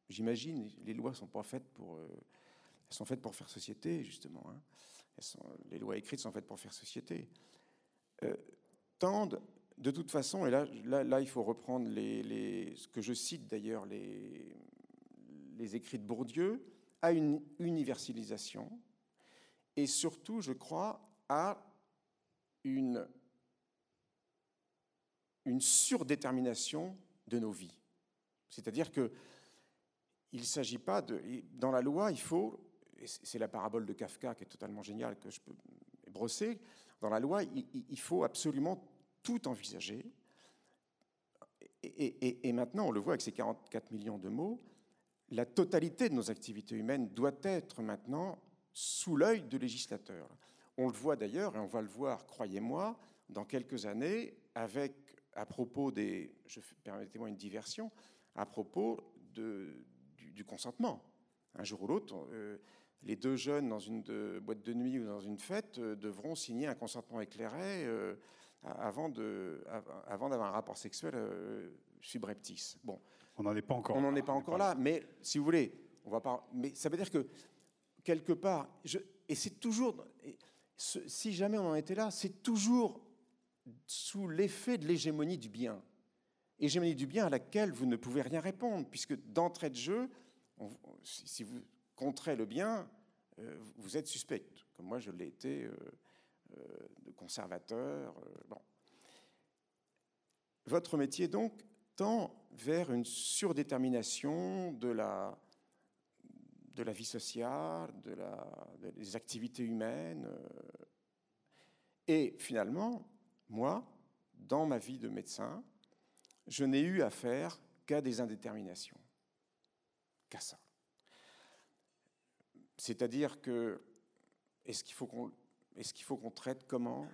Speaker 3: j'imagine, les lois sont pas faites pour, elles sont faites pour faire société justement. Hein. les lois écrites sont faites pour faire société tendent, de toute façon, et là, là, il faut reprendre ce que je cite d'ailleurs, les, les écrits de Bourdieu, à une universalisation, et surtout, je crois, une, surdétermination de nos vies. C'est-à-dire que il s'agit pas de... Dans la loi, il faut, c'est la parabole de Kafka qui est totalement géniale, que je peux brosser, dans la loi, il, faut absolument tout envisager. Et, maintenant, on le voit avec ces 44 millions de mots, la totalité de nos activités humaines doit être maintenant sous l'œil du législateur. On le voit d'ailleurs, et on va le voir, croyez-moi, dans quelques années, avec, à propos des, permettez-moi une diversion, à propos du, consentement. Un jour ou l'autre, euh, les deux jeunes dans une boîte de nuit ou dans une fête euh, devront signer un consentement éclairé euh, avant d'avoir un rapport sexuel subreptice.
Speaker 2: Bon, on n'en est pas encore.
Speaker 3: On n'en est pas encore là, mais si vous voulez, on va pas. Mais ça veut dire que quelque part, je, et c'est toujours, si jamais on en était là, c'est toujours sous l'effet de l'hégémonie du bien. Hégémonie du bien à laquelle vous ne pouvez rien répondre, puisque d'entrée de jeu, si vous contrez le bien, euh, vous êtes suspect, comme moi je l'ai été euh, euh, de conservateur. Votre métier, donc, tend vers une surdétermination de la, de la vie sociale, des activités humaines. Et finalement, moi, dans ma vie de médecin, je n'ai eu affaire qu'à des indéterminations, qu'à ça. C'est-à-dire que est-ce qu'il faut qu'on traite comment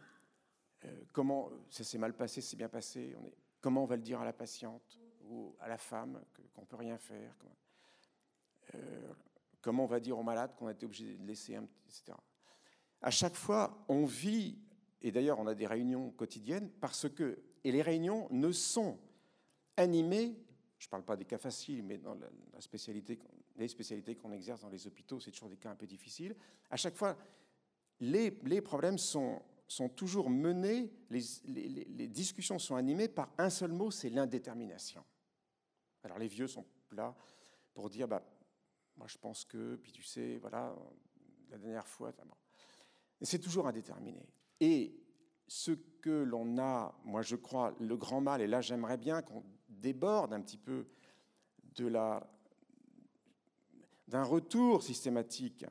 Speaker 3: euh, comment ça s'est mal passé, c'est bien passé, on est, comment on va le dire à la patiente ou à la femme qu'on ne peut rien faire, euh, comment on va dire au malade qu'on a été obligé de laisser, un, etc. À chaque fois, on vit et d'ailleurs on a des réunions quotidiennes parce que, et les réunions ne sont animées, je ne parle pas des cas faciles, mais dans la, spécialité, les spécialités qu'on exerce dans les hôpitaux, c'est toujours des cas un peu difficiles. À chaque fois, les, problèmes sont, sont toujours menés, les, les, les, discussions sont animées par un seul mot, c'est l'indétermination. Alors les vieux sont là pour dire, bah, moi je pense que, puis tu sais, voilà, la dernière fois, c'est toujours indéterminé. Et ce que l'on a, moi je crois, le grand mal, et là j'aimerais bien qu'on déborde un petit peu de la d'un retour systématique,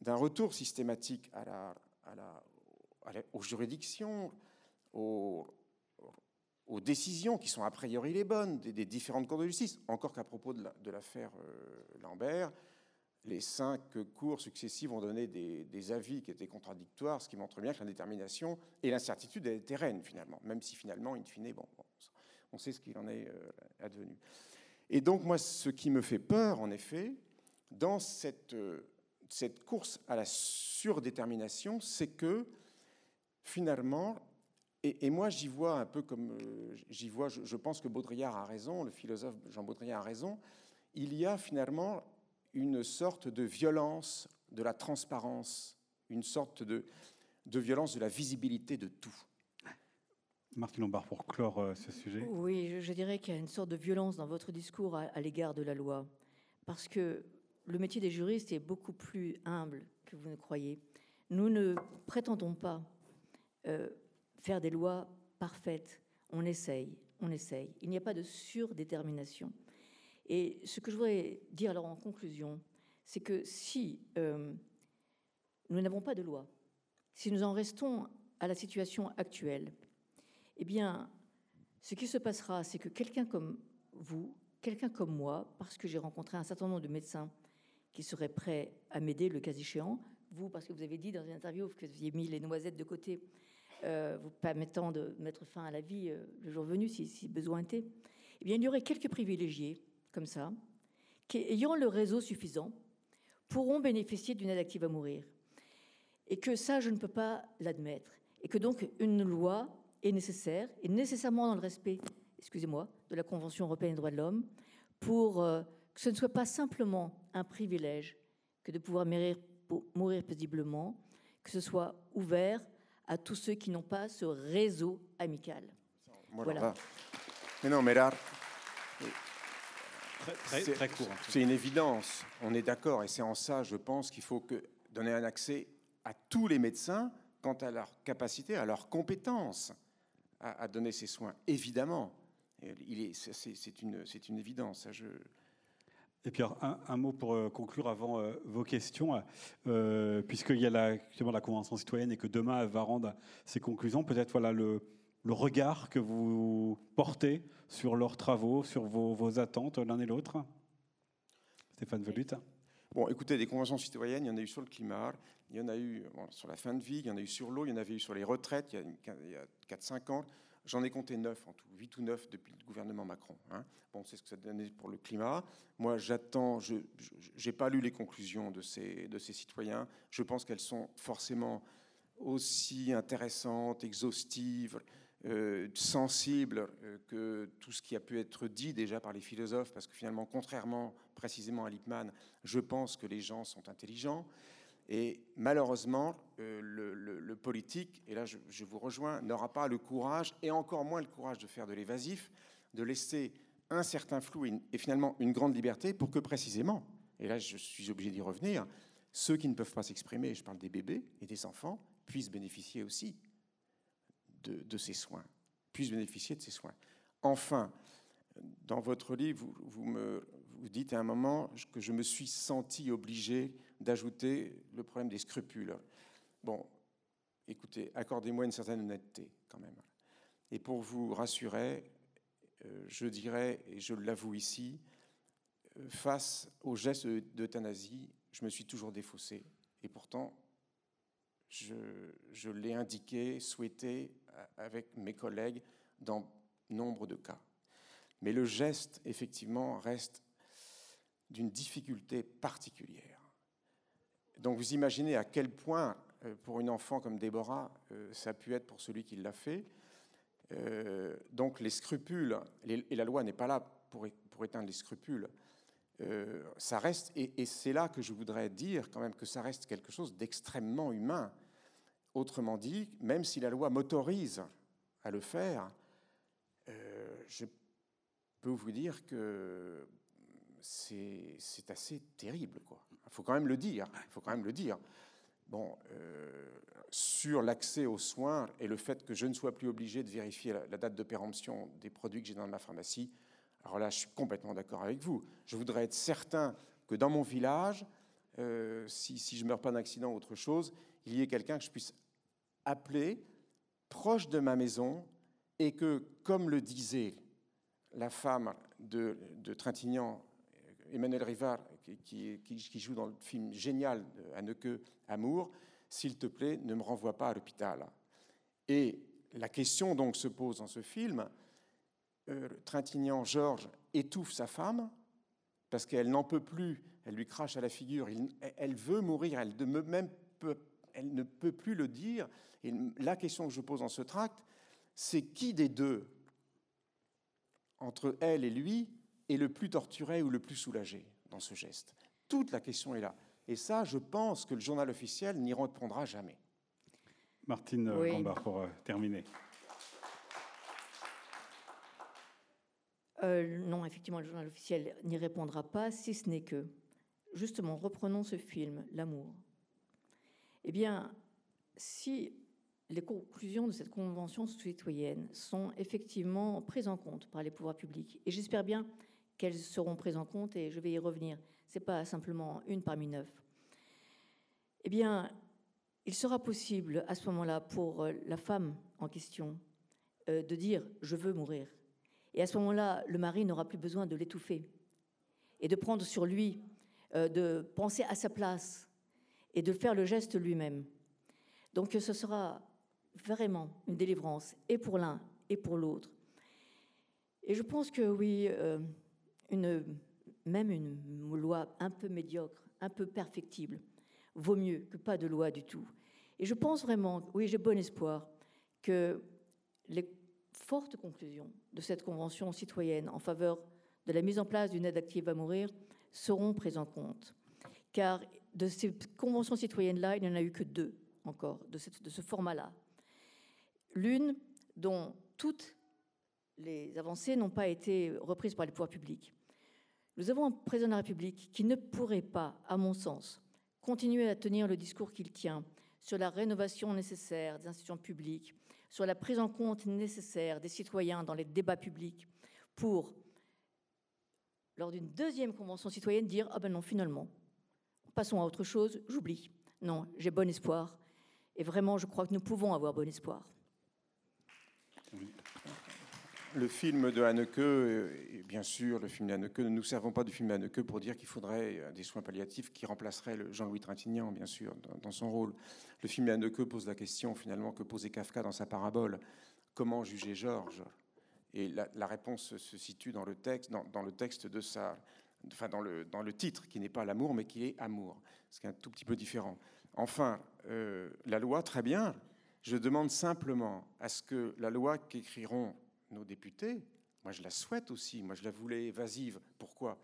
Speaker 3: d'un retour systématique à la, à la, aux juridictions, aux, aux, décisions qui sont a priori les bonnes des, différentes cours de justice. Encore qu'à propos de l'affaire euh, Lambert, les cinq cours successives ont donné des, avis qui étaient contradictoires, ce qui montre bien que l'indétermination et l'incertitude étaient reines finalement, même si finalement, in fine, bon, on sait ce qu'il en est euh, advenu. Et donc moi, ce qui me fait peur, en effet, dans cette, euh, cette course à la surdétermination, c'est que finalement, et, moi j'y vois un peu comme, euh, j'y vois, je, je pense que Baudrillard a raison, le philosophe Jean Baudrillard a raison, il y a finalement une sorte de violence de la transparence, une sorte de, de violence de la visibilité de tout.
Speaker 2: Martin Lombard, pour clore euh, ce sujet.
Speaker 4: Oui, je, dirais qu'il y a une sorte de violence dans votre discours à, l'égard de la loi, parce que le métier des juristes est beaucoup plus humble que vous ne croyez. Nous ne prétendons pas euh, faire des lois parfaites. On essaye, on essaye. Il n'y a pas de surdétermination. Et ce que je voudrais dire alors en conclusion, c'est que si euh, nous n'avons pas de loi, si nous en restons à la situation actuelle, eh bien, ce qui se passera, c'est que quelqu'un comme vous, quelqu'un comme moi, parce que j'ai rencontré un certain nombre de médecins qui seraient prêts à m'aider le cas échéant, vous, parce que vous avez dit dans une interview que vous aviez mis les noisettes de côté, euh, vous permettant de mettre fin à la vie euh, le jour venu si, si besoin était, eh bien, il y aurait quelques privilégiés comme ça, qui, ayant le réseau suffisant, pourront bénéficier d'une aide active à mourir. Et que ça, je ne peux pas l'admettre. Et que donc une loi est nécessaire, et nécessairement dans le respect, excusez-moi, de la Convention européenne des droits de l'homme, pour euh, que ce ne soit pas simplement un privilège que de pouvoir mourir, mourir paisiblement, que ce soit ouvert à tous ceux qui n'ont pas ce réseau amical.
Speaker 3: Voilà. Mais non, mais là,
Speaker 2: Très, court.
Speaker 3: C'est une évidence, on est d'accord, et c'est en ça, je pense, qu'il faut que donner un accès à tous les médecins quant à leur capacité, à leur compétence à, donner ces soins. Évidemment, c'est une, une évidence. je...
Speaker 2: Et puis un, mot pour euh, conclure avant euh, vos questions, euh, puisqu'il y a la, la Convention citoyenne et que demain elle va rendre ses conclusions, peut-être voilà le, le regard que vous portez sur leurs travaux, sur vos, attentes l'un et l'autre Stéphane Velut.
Speaker 3: Bon, écoutez, des conventions citoyennes, il y en a eu sur le climat, il y en a eu sur la fin de vie, il y en a eu sur l'eau, il y en avait eu sur les retraites il y a, 4-5 ans. J'en ai compté neuf en tout, huit ou neuf depuis le gouvernement Macron. Hein. Bon, c'est ce que ça donnait pour le climat. Moi, j'attends, je n'ai pas lu les conclusions de ces, de ces citoyens. Je pense qu'elles sont forcément aussi intéressantes, exhaustives, euh, sensibles euh, que tout ce qui a pu être dit déjà par les philosophes, parce que finalement, contrairement précisément à Lippmann, je pense que les gens sont intelligents. Et malheureusement, euh, le, politique, et là je, vous rejoins, n'aura pas le courage, et encore moins le courage de faire de l'évasif, de laisser un certain flou et, finalement une grande liberté pour que précisément, et là je suis obligé d'y revenir, ceux qui ne peuvent pas s'exprimer, je parle des bébés et des enfants, puissent bénéficier aussi de, ces soins, puissent bénéficier de ces soins. Enfin, dans votre livre, vous, me, vous dites à un moment que je me suis senti obligé d'ajouter le problème des scrupules. Bon, écoutez, accordez-moi une certaine honnêteté quand même. Et pour vous rassurer, euh, je dirais, et je l'avoue ici, euh, face au geste d'euthanasie, je me suis toujours défaussé. Et pourtant, je, je l'ai indiqué, souhaité avec mes collègues dans nombre de cas. Mais le geste, effectivement, reste d'une difficulté particulière. Donc vous imaginez à quel point, euh, pour une enfant comme Déborah, euh, ça a pu être pour celui qui l'a fait. Euh, donc les scrupules, et la loi n'est pas là pour, pour éteindre les scrupules, ça reste, et, c'est là que je voudrais dire quand même que ça reste quelque chose d'extrêmement humain. Autrement dit, même si la loi m'autorise à le faire, je peux vous dire que c'est assez terrible. Quoi. Il faut quand même le dire. Faut quand même le dire. Bon, euh, sur l'accès aux soins et le fait que je ne sois plus obligé de vérifier la, date de péremption des produits que j'ai dans ma pharmacie, alors là, je suis complètement d'accord avec vous. Je voudrais être certain que dans mon village, euh, si, si, je ne meurs pas d'accident ou autre chose, il y ait quelqu'un que je puisse appeler proche de ma maison et que, comme le disait la femme de, de Trintignant Emmanuel Rivard, qui, joue dans le film génial de Anneke Amour, s'il te plaît, ne me renvoie pas à l'hôpital. Et la question donc se pose dans ce film, euh, Trintignant Georges étouffe sa femme parce qu'elle n'en peut plus, elle lui crache à la figure, elle veut mourir, elle ne peut plus le dire. Et la question que je pose dans ce tract, c'est qui des deux, entre elle et lui, est le plus torturé ou le plus soulagé? Dans ce geste Toute la question est là. Et ça, je pense que le journal officiel n'y répondra jamais.
Speaker 2: Martine oui. pour euh, terminer.
Speaker 4: Euh, non, effectivement, le journal officiel n'y répondra pas, si ce n'est que, justement, reprenons ce film, L'amour. Eh bien, si les conclusions de cette convention citoyenne sont effectivement prises en compte par les pouvoirs publics, et j'espère bien qu'elles seront prises en compte et je vais y revenir. Ce n'est pas simplement une parmi neuf. Eh bien, il sera possible à ce moment-là pour euh, la femme en question euh, de dire je veux mourir. Et à ce moment-là, le mari n'aura plus besoin de l'étouffer et de prendre sur lui, euh, de penser à sa place et de faire le geste lui-même. Donc ce sera vraiment une délivrance et pour l'un et pour l'autre. Et je pense que oui, une, même une loi un peu médiocre, un peu perfectible, vaut mieux que pas de loi du tout. Et je pense vraiment, oui, j'ai bon espoir que les fortes conclusions de cette convention citoyenne en faveur de la mise en place d'une aide active à mourir seront prises en compte. Car de ces conventions citoyennes-là, il n'y en a eu que deux encore, de, de ce format-là. L'une dont toutes les avancées n'ont pas été reprises par les pouvoirs publics. Nous avons un président de la République qui ne pourrait pas, à mon sens, continuer à tenir le discours qu'il tient sur la rénovation nécessaire des institutions publiques, sur la prise en compte nécessaire des citoyens dans les débats publics, pour, lors d'une deuxième convention citoyenne, dire Ah ben non, finalement, passons à autre chose, j'oublie. Non, j'ai bon espoir. Et vraiment, je crois que nous pouvons avoir bon espoir
Speaker 3: le film de Haneke, et bien sûr, le film de Haneke, ne nous servons pas du film de Haneke pour dire qu'il faudrait euh, des soins palliatifs qui remplaceraient Jean-Louis Trintignant, bien sûr, dans, son rôle. Le film de Haneke pose la question, finalement, que posait Kafka dans sa parabole. comment juger Georges? Et la, réponse se situe dans le texte, dans, le texte de sa, enfin dans le, dans le titre, qui n'est pas l'amour, mais qui est amour, ce qui est un tout petit peu différent. Enfin, euh, la loi, très bien. Je demande simplement à ce que la loi qu'écriront nos députés, moi je la souhaite aussi, moi je la voulais évasive. Pourquoi?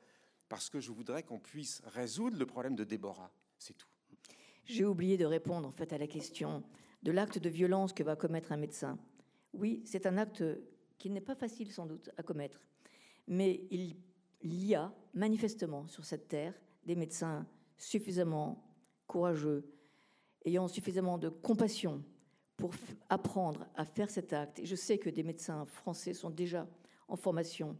Speaker 3: Parce que je voudrais qu'on puisse résoudre le problème de Déborah. C'est tout.
Speaker 4: J'ai oublié de répondre en fait à la question de l'acte de violence que va commettre un médecin. Oui, c'est un acte qui n'est pas facile sans doute à commettre, mais il y a manifestement sur cette terre des médecins suffisamment courageux, ayant suffisamment de compassion pour apprendre à faire cet acte. Et je sais que des médecins français sont déjà en formation,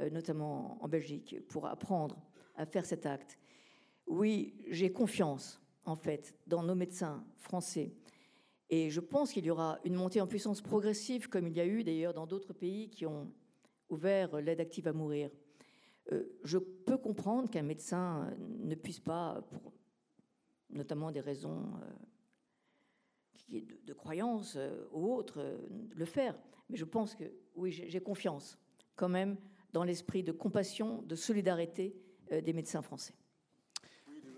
Speaker 4: euh, notamment en Belgique, pour apprendre à faire cet acte. Oui, j'ai confiance, en fait, dans nos médecins français. Et je pense qu'il y aura une montée en puissance progressive, comme il y a eu d'ailleurs dans d'autres pays qui ont ouvert l'aide active à mourir. Euh, je peux comprendre qu'un médecin ne puisse pas, pour notamment des raisons euh, de, de, croyance euh, ou autres, le faire. Mais je pense que oui, j'ai confiance quand même dans l'esprit de compassion, de solidarité des médecins français.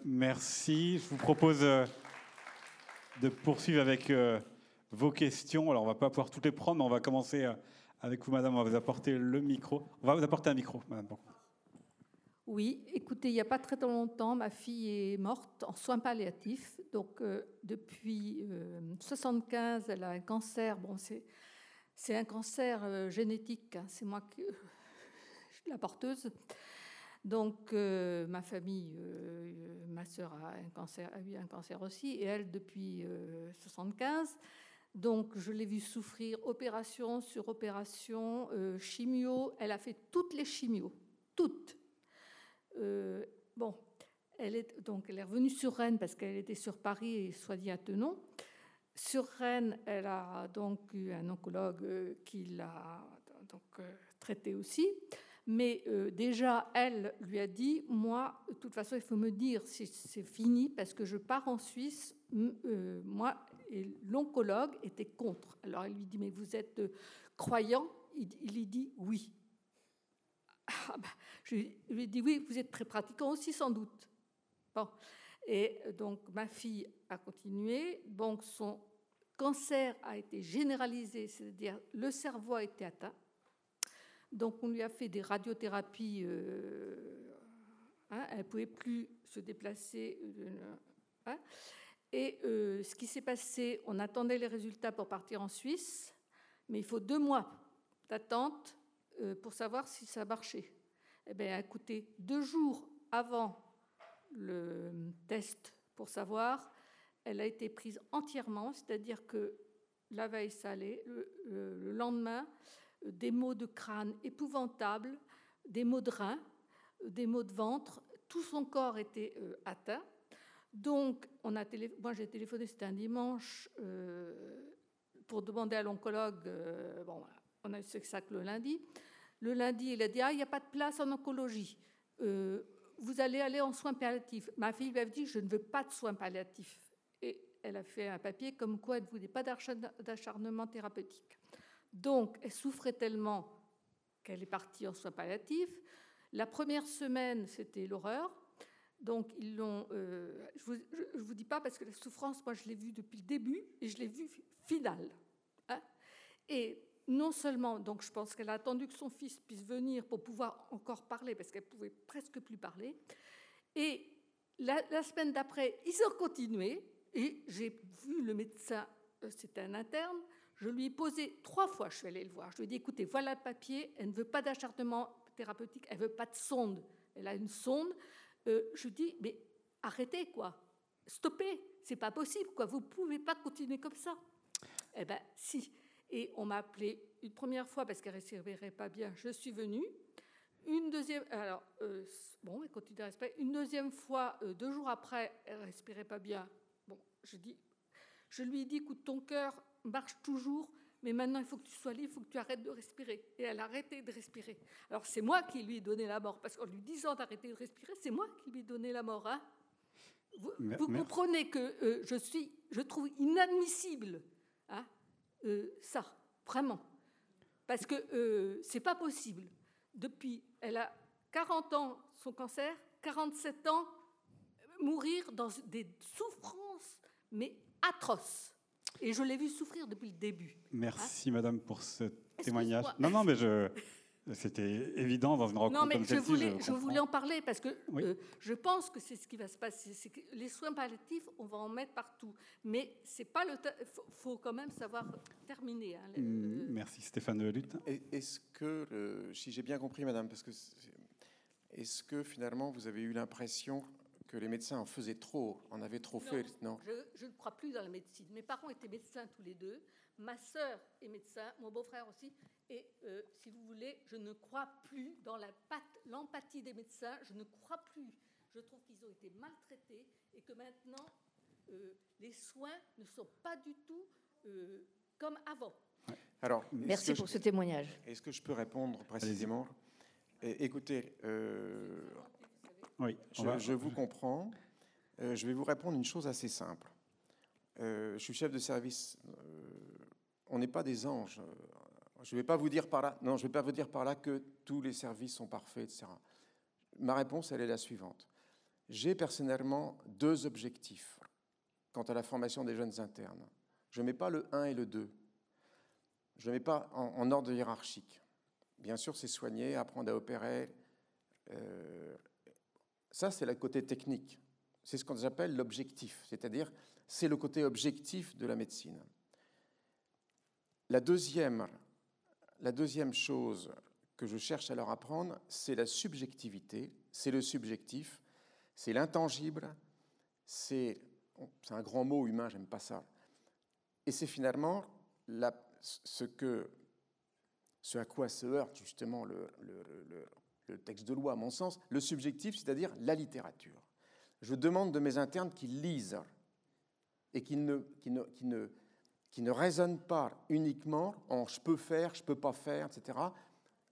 Speaker 2: Merci. Je vous propose de poursuivre avec vos questions. Alors, on va pas pouvoir toutes les prendre, mais on va commencer avec vous, madame. On va vous apporter le micro. On va vous apporter un micro, madame.
Speaker 5: Oui, écoutez, il n'y a pas très longtemps, ma fille est morte en soins palliatifs. Donc, euh, depuis 1975, euh, elle a un cancer. Bon, c'est un cancer euh, génétique. Hein. c'est moi qui suis la porteuse. Donc, ma famille, ma sœur a, un cancer, a eu un cancer aussi, et elle depuis 1975. Donc, je l'ai vue souffrir opération sur opération, chimio. Elle a fait toutes les chimios, toutes euh, bon, elle est, donc elle est revenue sur Rennes parce qu'elle était sur Paris et soit dit à Tenon. Sur Rennes, elle a donc eu un oncologue euh, qui l'a donc euh, traité aussi. Mais déjà, elle lui a dit, moi, de toute façon, il faut me dire si c'est fini parce que je pars en Suisse. moi, l'oncologue était contre. Alors elle lui dit, mais vous êtes croyant? Il lui dit oui. Ah, bah, je lui ai dit oui, vous êtes très pratiquant aussi sans doute. Bon. Et donc ma fille a continué. Donc son cancer a été généralisé, c'est-à-dire le cerveau a été atteint. Donc on lui a fait des radiothérapies. Euh, hein, elle ne pouvait plus se déplacer. Euh, hein. et euh, ce qui s'est passé, on attendait les résultats pour partir en Suisse, mais il faut deux mois d'attente pour savoir si ça marchait. Eh bien, écoutez, deux jours avant le test pour savoir, elle a été prise entièrement, c'est-à-dire que la veille salée, le, lendemain, des maux de crâne épouvantables, des maux de rein, des maux de ventre, tout son corps était euh, atteint. Donc, moi j'ai téléphoné, c'était un dimanche, euh, pour demander à l'oncologue, bon, on a eu ça que le lundi, le lundi, il a dit Ah, il n'y a pas de place en oncologie. Euh, vous allez aller en soins palliatifs. Ma fille lui a dit Je ne veux pas de soins palliatifs. Et elle a fait un papier comme quoi elle ne voulait pas d'acharnement thérapeutique. Donc, elle souffrait tellement qu'elle est partie en soins palliatifs. La première semaine, c'était l'horreur. Donc, ils l'ont. Euh, je ne vous, dis pas parce que la souffrance, moi, je l'ai vue depuis le début et je l'ai vue finale. Hein. et non seulement, donc je pense qu'elle a attendu que son fils puisse venir pour pouvoir encore parler, parce qu'elle pouvait presque plus parler. Et la, semaine d'après, ils ont continué, et j'ai vu le médecin, euh, c'était un interne, je lui ai posé trois fois, je suis allée le voir, je lui ai dit, écoutez, voilà le papier, elle ne veut pas d'acharnement thérapeutique, elle ne veut pas de sonde, elle a une sonde. Euh, je lui dis, mais arrêtez, quoi, stoppez, c'est pas possible, quoi, vous pouvez pas continuer comme ça. Eh bien, si. Et on m'a appelé une première fois parce qu'elle ne respirait pas bien. Je suis venue. Une deuxième, alors euh, bon, elle continue à respirer. Une deuxième fois, euh, deux jours après, elle respirait pas bien. Bon, je dis, je lui ai dit, écoute, ton cœur marche toujours, mais maintenant il faut que tu sois libre, il faut que tu arrêtes de respirer. Et elle a arrêté de respirer. Alors c'est moi qui lui ai donné la mort, parce qu'en lui disant d'arrêter de respirer, c'est moi qui lui ai donné la mort. Hein vous, comprenez que euh, je suis, je trouve inadmissible hein, euh, ça. Vraiment. Parce que euh, c'est pas possible. Depuis, elle a 40 ans son cancer, 47 ans mourir dans des souffrances, mais atroces. Et je l'ai vu souffrir depuis le début.
Speaker 2: Merci, madame, pour ce témoignage. Non, non, mais je. C'était évident dans une rencontre
Speaker 5: non, mais
Speaker 2: comme
Speaker 5: je
Speaker 2: celle-ci.
Speaker 5: voulais,
Speaker 2: je
Speaker 5: je voulais en parler parce que
Speaker 2: Oui.
Speaker 5: euh, je pense que c'est ce qui va se passer. C'est que les soins palliatifs, on va en mettre partout, mais c'est pas le. faut, faut quand même savoir terminer. hein, le-
Speaker 2: Mm, Merci, Stéphane Lutte.
Speaker 3: Est-ce que, euh, si j'ai bien compris, madame, parce que est-ce que finalement vous avez eu l'impression que les médecins en faisaient trop, en avaient trop fait? Non.
Speaker 5: Je, je ne crois plus dans la médecine. Mes parents étaient médecins tous les deux. Ma sœur est médecin, mon beau-frère aussi. Et euh, si vous voulez, je ne crois plus dans l'empathie des médecins. Je ne crois plus. Je trouve qu'ils ont été maltraités et que maintenant, euh, les soins ne sont pas du tout euh, comme avant.
Speaker 3: Alors,
Speaker 4: Merci pour
Speaker 3: je-
Speaker 4: ce témoignage.
Speaker 3: Est-ce que je peux répondre précisément Eh, Écoutez, euh,
Speaker 2: Oui,
Speaker 3: je,
Speaker 2: va-
Speaker 3: je vous comprends. Euh, je vais vous répondre une chose assez simple. Euh, je suis chef de service. euh, on n'est pas des anges. Je ne vais pas vous dire par là. Non, je vais pas vous dire par là que tous les services sont parfaits, etc. Ma réponse, elle est la suivante. J'ai personnellement deux objectifs quant à la formation des jeunes internes. Je ne mets pas le 1 et le 2. Je ne mets pas en, en ordre hiérarchique. Bien sûr, c'est soigner, apprendre à opérer. euh, ça, c'est le côté technique. C'est ce qu'on appelle l'objectif, c'est-à-dire c'est le côté objectif de la médecine. La deuxième, la deuxième chose que je cherche à leur apprendre, c'est la subjectivité, c'est le subjectif, c'est l'intangible, c'est un grand mot humain, j'aime pas ça. Et c'est finalement ce, que, à quoi se heurte justement le, texte de loi, à mon sens, le subjectif, c'est-à-dire la littérature. Je demande de mes internes qu'ils lisent et qu'ils ne, qu'ils ne raisonnent pas uniquement en je peux faire, je peux pas faire, etc.,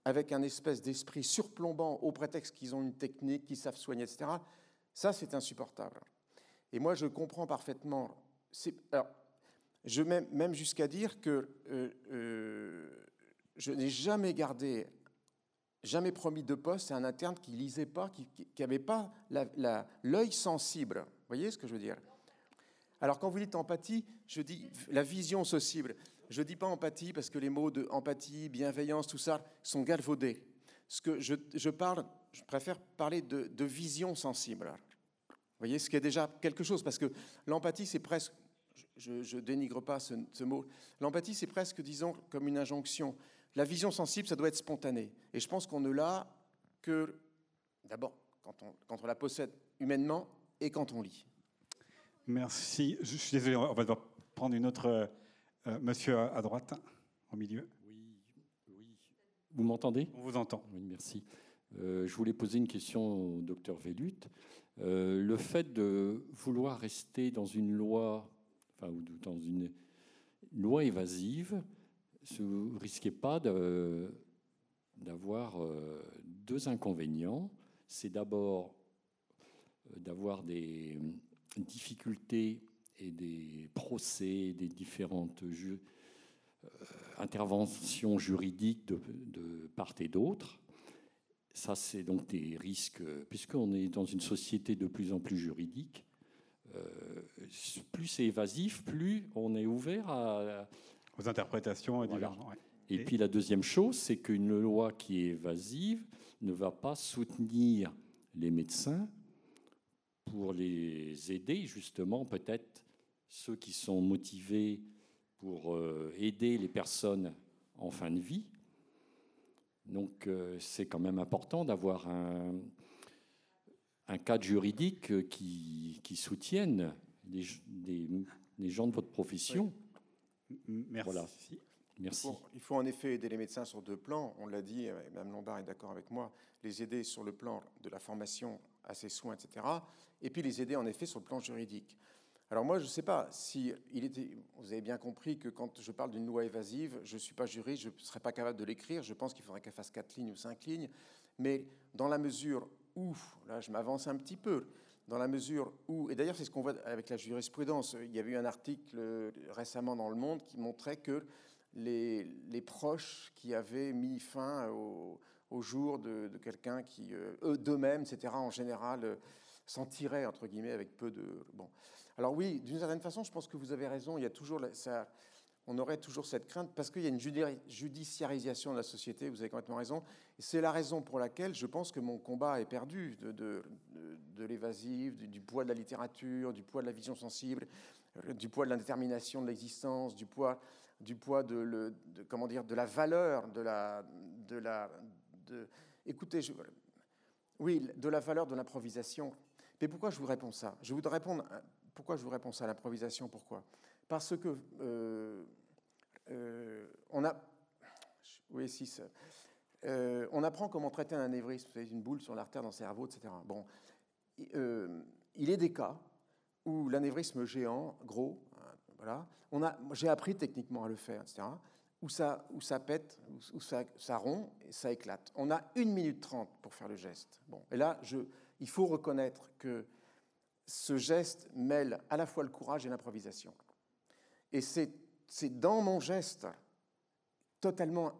Speaker 3: avec un espèce d'esprit surplombant au prétexte qu'ils ont une technique, qu'ils savent soigner, etc. Ça, c'est insupportable. Et moi, je comprends parfaitement. Alors, je même, même jusqu'à dire que euh, euh, je n'ai jamais gardé, jamais promis de poste à un interne qui lisait pas, qui n'avait pas l'œil sensible. Vous voyez ce que je veux dire? Alors, quand vous dites empathie, je dis la vision sensible. Je ne dis pas empathie parce que les mots de empathie, bienveillance, tout ça sont galvaudés. Ce que je, je parle, je préfère parler de, de vision sensible. Vous voyez, ce qui est déjà quelque chose, parce que l'empathie, c'est presque, je ne dénigre pas ce, ce mot, l'empathie, c'est presque, disons, comme une injonction. La vision sensible, ça doit être spontané. Et je pense qu'on ne l'a que, d'abord, quand on, quand on la possède humainement et quand on lit.
Speaker 2: Merci. Je suis désolé, on va devoir prendre une autre. euh, euh, monsieur à droite, au milieu.
Speaker 6: Oui, oui. Vous m'entendez?
Speaker 2: On vous entend.
Speaker 6: Oui, merci. Euh, je voulais poser une question au docteur Vellut. Euh, le fait de vouloir rester dans une loi, enfin, ou dans une loi évasive, ne risquez pas d'avoir deux inconvénients. C'est d'abord d'avoir des difficultés et des procès, des différentes ju- euh, interventions juridiques de, de part et d'autre. Ça, c'est donc des risques, puisqu'on est dans une société de plus en plus juridique. euh, plus c'est évasif, plus on est ouvert à,
Speaker 2: Aux interprétations et
Speaker 6: Voilà.
Speaker 2: ouais.
Speaker 6: Et- puis la deuxième chose, c'est qu'une loi qui est évasive ne va pas soutenir les médecins pour les aider, justement, peut-être ceux qui sont motivés pour euh, aider les personnes en fin de vie. Donc euh, c'est quand même important d'avoir un, un cadre juridique euh, qui, qui soutienne les, les- les gens de votre profession.
Speaker 2: Merci.
Speaker 6: Voilà. Merci.
Speaker 3: Bon, il faut en effet aider les médecins sur deux plans. On l'a dit, et Mme Lombard est d'accord avec moi, les aider sur le plan de la formation à ces soins, etc. Et puis les aider en effet sur le plan juridique. Alors moi, je ne sais pas si il était. Vous avez bien compris que quand je parle d'une loi évasive, je ne suis pas juriste, je ne serais pas capable de l'écrire. Je pense qu'il faudrait qu'elle fasse quatre lignes ou cinq lignes. Mais dans la mesure où, là, je m'avance un petit peu, dans la mesure où, et d'ailleurs c'est ce qu'on voit avec la jurisprudence. Il y avait eu un article récemment dans Le Monde qui montrait que les, les, proches qui avaient mis fin au, au jour de, quelqu'un qui, eux d'eux-mêmes, etc., en général, s'en tiraient, entre guillemets, avec peu de... Bon. Alors oui, d'une certaine façon, je pense que vous avez raison, il y a toujours... On aurait toujours cette crainte parce qu'il y a une judiciarisation de la société, vous avez complètement raison. C'est la raison pour laquelle je pense que mon combat est perdu de, de, l'évasive, du, poids de la littérature, du poids de la vision sensible, euh, du poids de l'indétermination de l'existence, du poids, du poids de, le, comment dire, de la valeur, de la. De la de, écoutez, oui, de la valeur de l'improvisation. Mais pourquoi je vous réponds ça? Je voudrais répondre. Pourquoi je vous réponds ça, l'improvisation Pourquoi? Parce que euh, euh, on a. Oui, si. Euh, on apprend comment traiter un anévrisme, vous une boule sur l'artère dans le cerveau, etc. Bon, euh, il est des cas où l'anévrisme géant, gros, voilà, on a, j'ai appris techniquement à le faire, etc. Où ça, pète, où ça, ça rompt et ça éclate. On a une minute trente pour faire le geste. Bon, et là, il faut reconnaître que ce geste mêle à la fois le courage et l'improvisation. Et c'est dans mon geste totalement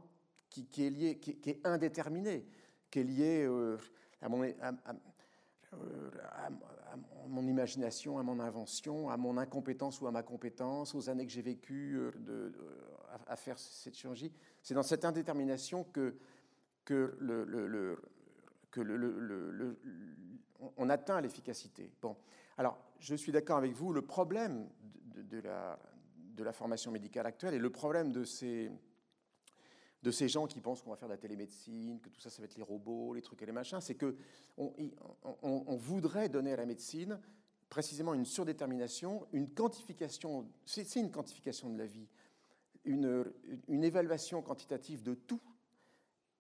Speaker 3: qui, est lié, qui, est indéterminé, qui est lié euh, à, mon, imagination, à mon invention, à mon incompétence ou à ma compétence, aux années que j'ai vécues euh, à, faire cette chirurgie. C'est dans cette indétermination que, que, le, que le, on atteint l'efficacité. Bon, alors je suis d'accord avec vous, le problème de, de la, de la formation médicale actuelle. Et le problème de ces, de ces gens qui pensent qu'on va faire de la télémédecine, que tout ça, ça va être les robots, les trucs et les machins, c'est que on, voudrait donner à la médecine précisément une surdétermination, une quantification, c'est une quantification de la vie, une, évaluation quantitative de tout.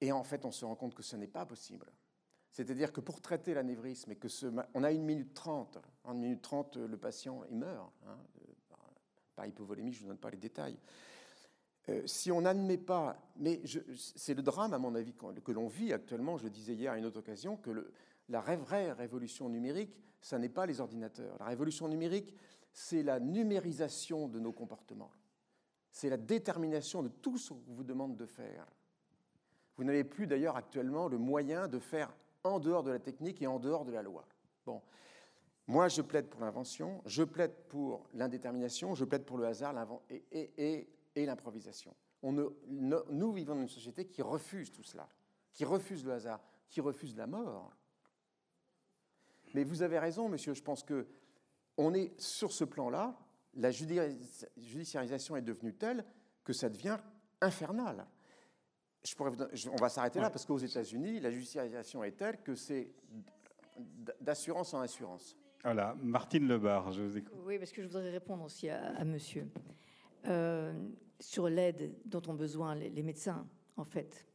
Speaker 3: Et en fait, on se rend compte que ce n'est pas possible. C'est-à-dire que pour traiter l'anévrisme, et que ce, on a une minute trente, en une minute trente, le patient il meurt. Hein, par hypovolémie, je ne vous donne pas les détails. Euh, si on n'admet pas, mais c'est le drame, à mon avis, que l'on vit actuellement, je disais hier à une autre occasion, que la vraie révolution numérique, ça n'est pas les ordinateurs. La révolution numérique, c'est la numérisation de nos comportements. C'est la détermination de tout ce qu'on vous demande de faire. Vous n'avez plus d'ailleurs actuellement le moyen de faire en dehors de la technique et en dehors de la loi. Bon. Moi, je plaide pour l'invention, je plaide pour l'indétermination, je plaide pour le hasard et, et, l'improvisation. nous vivons dans une société qui refuse tout cela, qui refuse le hasard, qui refuse la mort. Mais vous avez raison, monsieur, je pense que on est sur ce plan-là, la judiciarisation est devenue telle que ça devient infernal. Je pourrais on va s'arrêter là parce qu'aux États-Unis, la judiciarisation est telle que c'est d'assurance en assurance.
Speaker 2: Voilà, Martine Lebar, je vous écoute.
Speaker 4: Oui, parce que je voudrais répondre aussi à, monsieur. Euh, sur l'aide dont ont besoin les, médecins, en fait.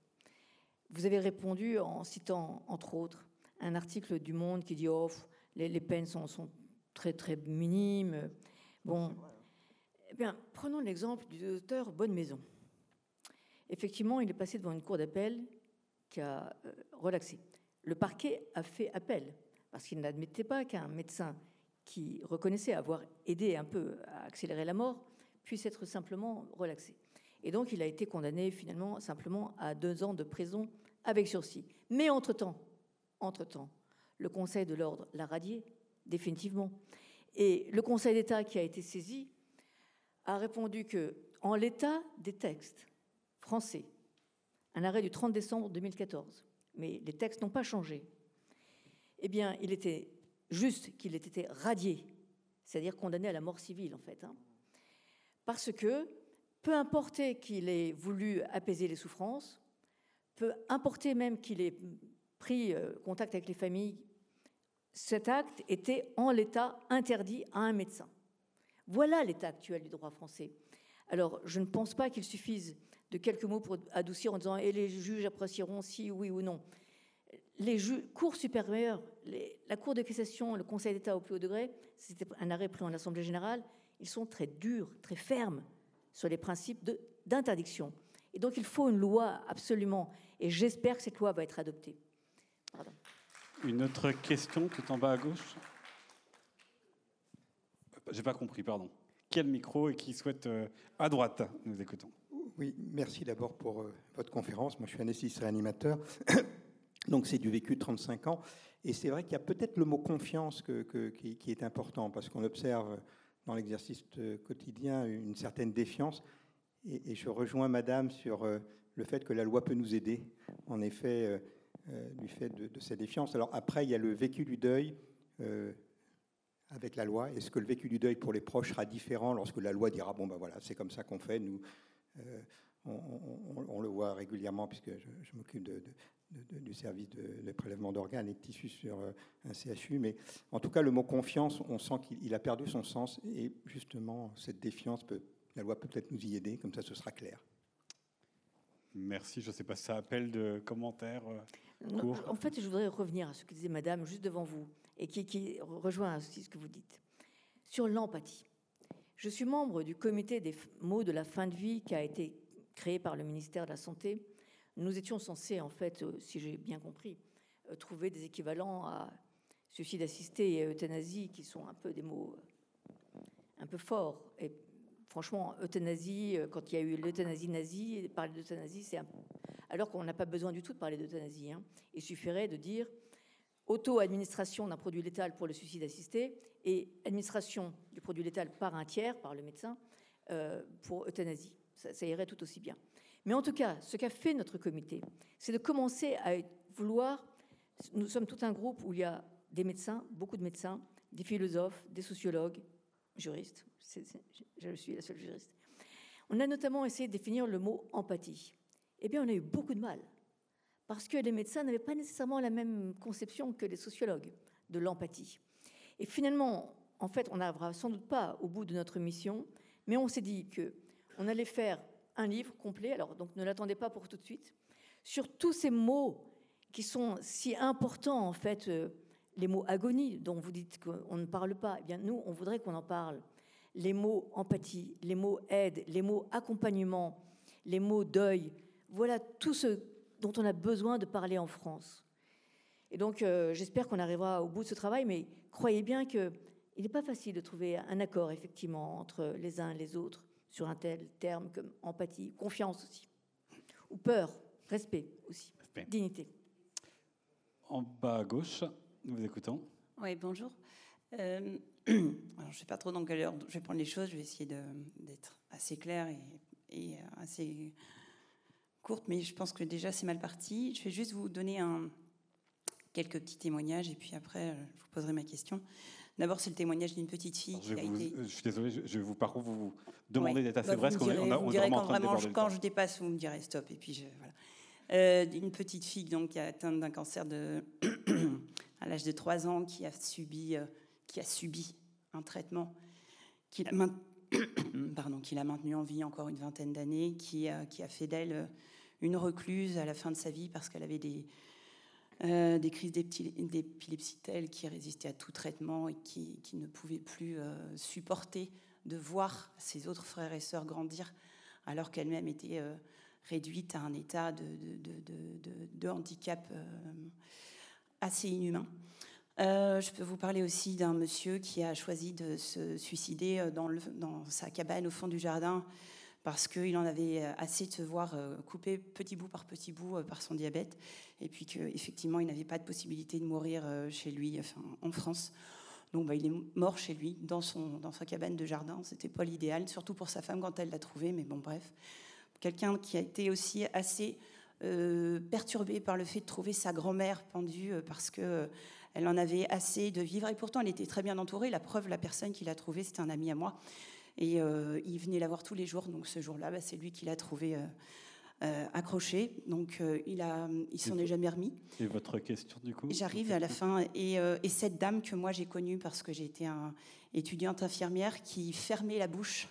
Speaker 4: Vous avez répondu en citant, entre autres, un article du Monde qui dit oh, les, peines sont, sont, très très minimes. Bon, eh bien, prenons l'exemple du docteur Bonne Maison. Effectivement, il est passé devant une cour d'appel qui a euh, relaxé. Le parquet a fait appel parce qu'il n'admettait pas qu'un médecin qui reconnaissait avoir aidé un peu à accélérer la mort puisse être simplement relaxé. Et donc il a été condamné finalement simplement à deux ans de prison avec sursis. Mais entre-temps, entre-temps, le Conseil de l'ordre l'a radié définitivement. Et le Conseil d'État qui a été saisi a répondu que, en l'état des textes français, un arrêt du 30 décembre 2014, mais les textes n'ont pas changé, eh bien, il était juste qu'il ait été radié, c'est-à-dire condamné à la mort civile, en fait. Hein. Parce que, peu importe qu'il ait voulu apaiser les souffrances, peu importe même qu'il ait pris euh, contact avec les familles, cet acte était en l'état interdit à un médecin. Voilà l'état actuel du droit français. Alors, je ne pense pas qu'il suffise de quelques mots pour adoucir en disant et les juges apprécieront si oui ou non les cours supérieurs, la Cour de cassation, le Conseil d'État au plus haut degré, c'était un arrêt pris en Assemblée générale, ils sont très durs, très fermes sur les principes d'interdiction. Et donc il faut une loi absolument, et j'espère que cette loi va être adoptée.
Speaker 2: Une autre question tout en bas à gauche J'ai pas compris, pardon. Quel micro et qui souhaite euh, à droite Nous écoutons.
Speaker 7: Oui, merci d'abord pour euh, votre conférence. Moi, je suis anesthésiste réanimateur. Donc, c'est du vécu de 35 ans. Et c'est vrai qu'il y a peut-être le mot confiance qui, est important, parce qu'on observe dans l'exercice quotidien une certaine défiance. Et, je rejoins Madame sur euh, le fait que la loi peut nous aider, en effet, euh, euh, du fait de, de, cette défiance. Alors après, il y a le vécu du deuil avec la loi. Est-ce que le vécu du deuil pour les proches sera différent lorsque la loi dira, bon ben voilà, c'est comme ça qu'on fait, nous, on, le voit régulièrement, puisque je, m'occupe du service de, prélèvement d'organes et de tissus sur un CHU. Mais en tout cas, le mot confiance, on sent qu'il a perdu son sens. Et justement, cette défiance la loi peut peut-être nous y aider, comme ça ce sera clair.
Speaker 2: Merci. Je ne sais pas si ça appelle de commentaires
Speaker 4: euh, En fait, je voudrais revenir à ce que disait Madame juste devant vous et qui, rejoint aussi ce que vous dites sur l'empathie. Je suis membre du comité des mots de la fin de vie qui a été créé par le ministère de la Santé. Nous étions censés, en fait, euh, si j'ai bien compris, euh, trouver des équivalents à suicide assisté et euthanasie, qui sont un peu des mots un peu forts et franchement, euthanasie, euh, quand il y a eu l'euthanasie nazie, parler d'euthanasie, c'est un... alors qu'on n'a pas besoin du tout de parler d'euthanasie. Hein. Il suffirait de dire auto-administration d'un produit létal pour le suicide assisté et administration du produit létal par un tiers, par le médecin, euh, pour euthanasie. Ça, ça, irait tout aussi bien. Mais en tout cas, ce qu'a fait notre comité, c'est de commencer à vouloir. Nous sommes tout un groupe où il y a des médecins, beaucoup de médecins, des philosophes, des sociologues, juristes, je suis la seule juriste. On a notamment essayé de définir le mot empathie. Eh bien, on a eu beaucoup de mal, parce que les médecins n'avaient pas nécessairement la même conception que les sociologues de l'empathie. Et finalement, en fait, on n'arrivera sans doute pas au bout de notre mission, mais on s'est dit que on allait faire un livre complet. Alors, donc, ne l'attendez pas pour tout de suite sur tous ces mots qui sont si importants en fait. Euh, les mots agonie dont vous dites qu'on ne parle pas, eh bien nous, on voudrait qu'on en parle. Les mots empathie, les mots aide, les mots accompagnement, les mots deuil, voilà tout ce dont on a besoin de parler en France. Et donc, euh, j'espère qu'on arrivera au bout de ce travail, mais croyez bien qu'il n'est pas facile de trouver un accord, effectivement, entre les uns et les autres sur un tel terme comme empathie, confiance aussi, ou peur, respect aussi, dignité.
Speaker 2: En bas à gauche, nous vous écoutons.
Speaker 8: Oui, bonjour. Euh, je ne sais pas trop dans quelle heure je vais prendre les choses. Je vais essayer d'être assez claire et, assez courte, mais je pense que déjà c'est mal parti. Je vais juste vous donner un, quelques petits témoignages et puis après je vous poserai ma question. D'abord, c'est le témoignage d'une petite fille
Speaker 2: qui a été. Je suis désolé, je vais vous par contre vous demander d'être assez bah,
Speaker 8: vrai, parce qu'on on, on, quand, vraiment, quand je dépasse, vous me direz stop et puis je, voilà. Euh, une petite fille donc qui a atteint d'un cancer de à l'âge de 3 ans qui a subi, euh, qui a subi un traitement qui l'a Pardon, qui maintenu en vie encore une vingtaine d'années, qui, qui, a fait d'elle euh, une recluse à la fin de sa vie parce qu'elle avait des, euh, des crises d'épilepsie telles qui résistaient à tout traitement et qui, ne pouvait plus supporter de voir ses autres frères et sœurs grandir alors qu'elle-même était réduite à un état de, handicap assez inhumain. Euh, je peux vous parler aussi d'un monsieur qui a choisi de se suicider euh, dans sa cabane au fond du jardin parce qu'il en avait euh, assez de se voir couper petit bout par petit bout par son diabète, et puis qu'effectivement, il n'avait pas de possibilité de mourir chez lui, enfin, en France. Donc, bah, il est mort chez lui, dans, son, dans sa cabane de jardin. C'était pas l'idéal, surtout pour sa femme quand elle l'a trouvé, mais bon, bref. Quelqu'un qui a été aussi assez euh, perturbée par le fait de trouver sa grand-mère pendue euh, parce que euh, elle en avait assez de vivre. Et pourtant, elle était très bien entourée. La preuve, la personne qui l'a trouvée, c'était un ami à moi. Et il venait la voir tous les jours. Donc ce jour-là, bah, c'est lui qui l'a trouvée accrochée. Donc il, a, il s'en est jamais remis.
Speaker 2: Et votre question, du coup?
Speaker 8: J'arrive à la fin. Et, et, cette dame que moi j'ai connue parce que été un, étudiante infirmière qui fermait la bouche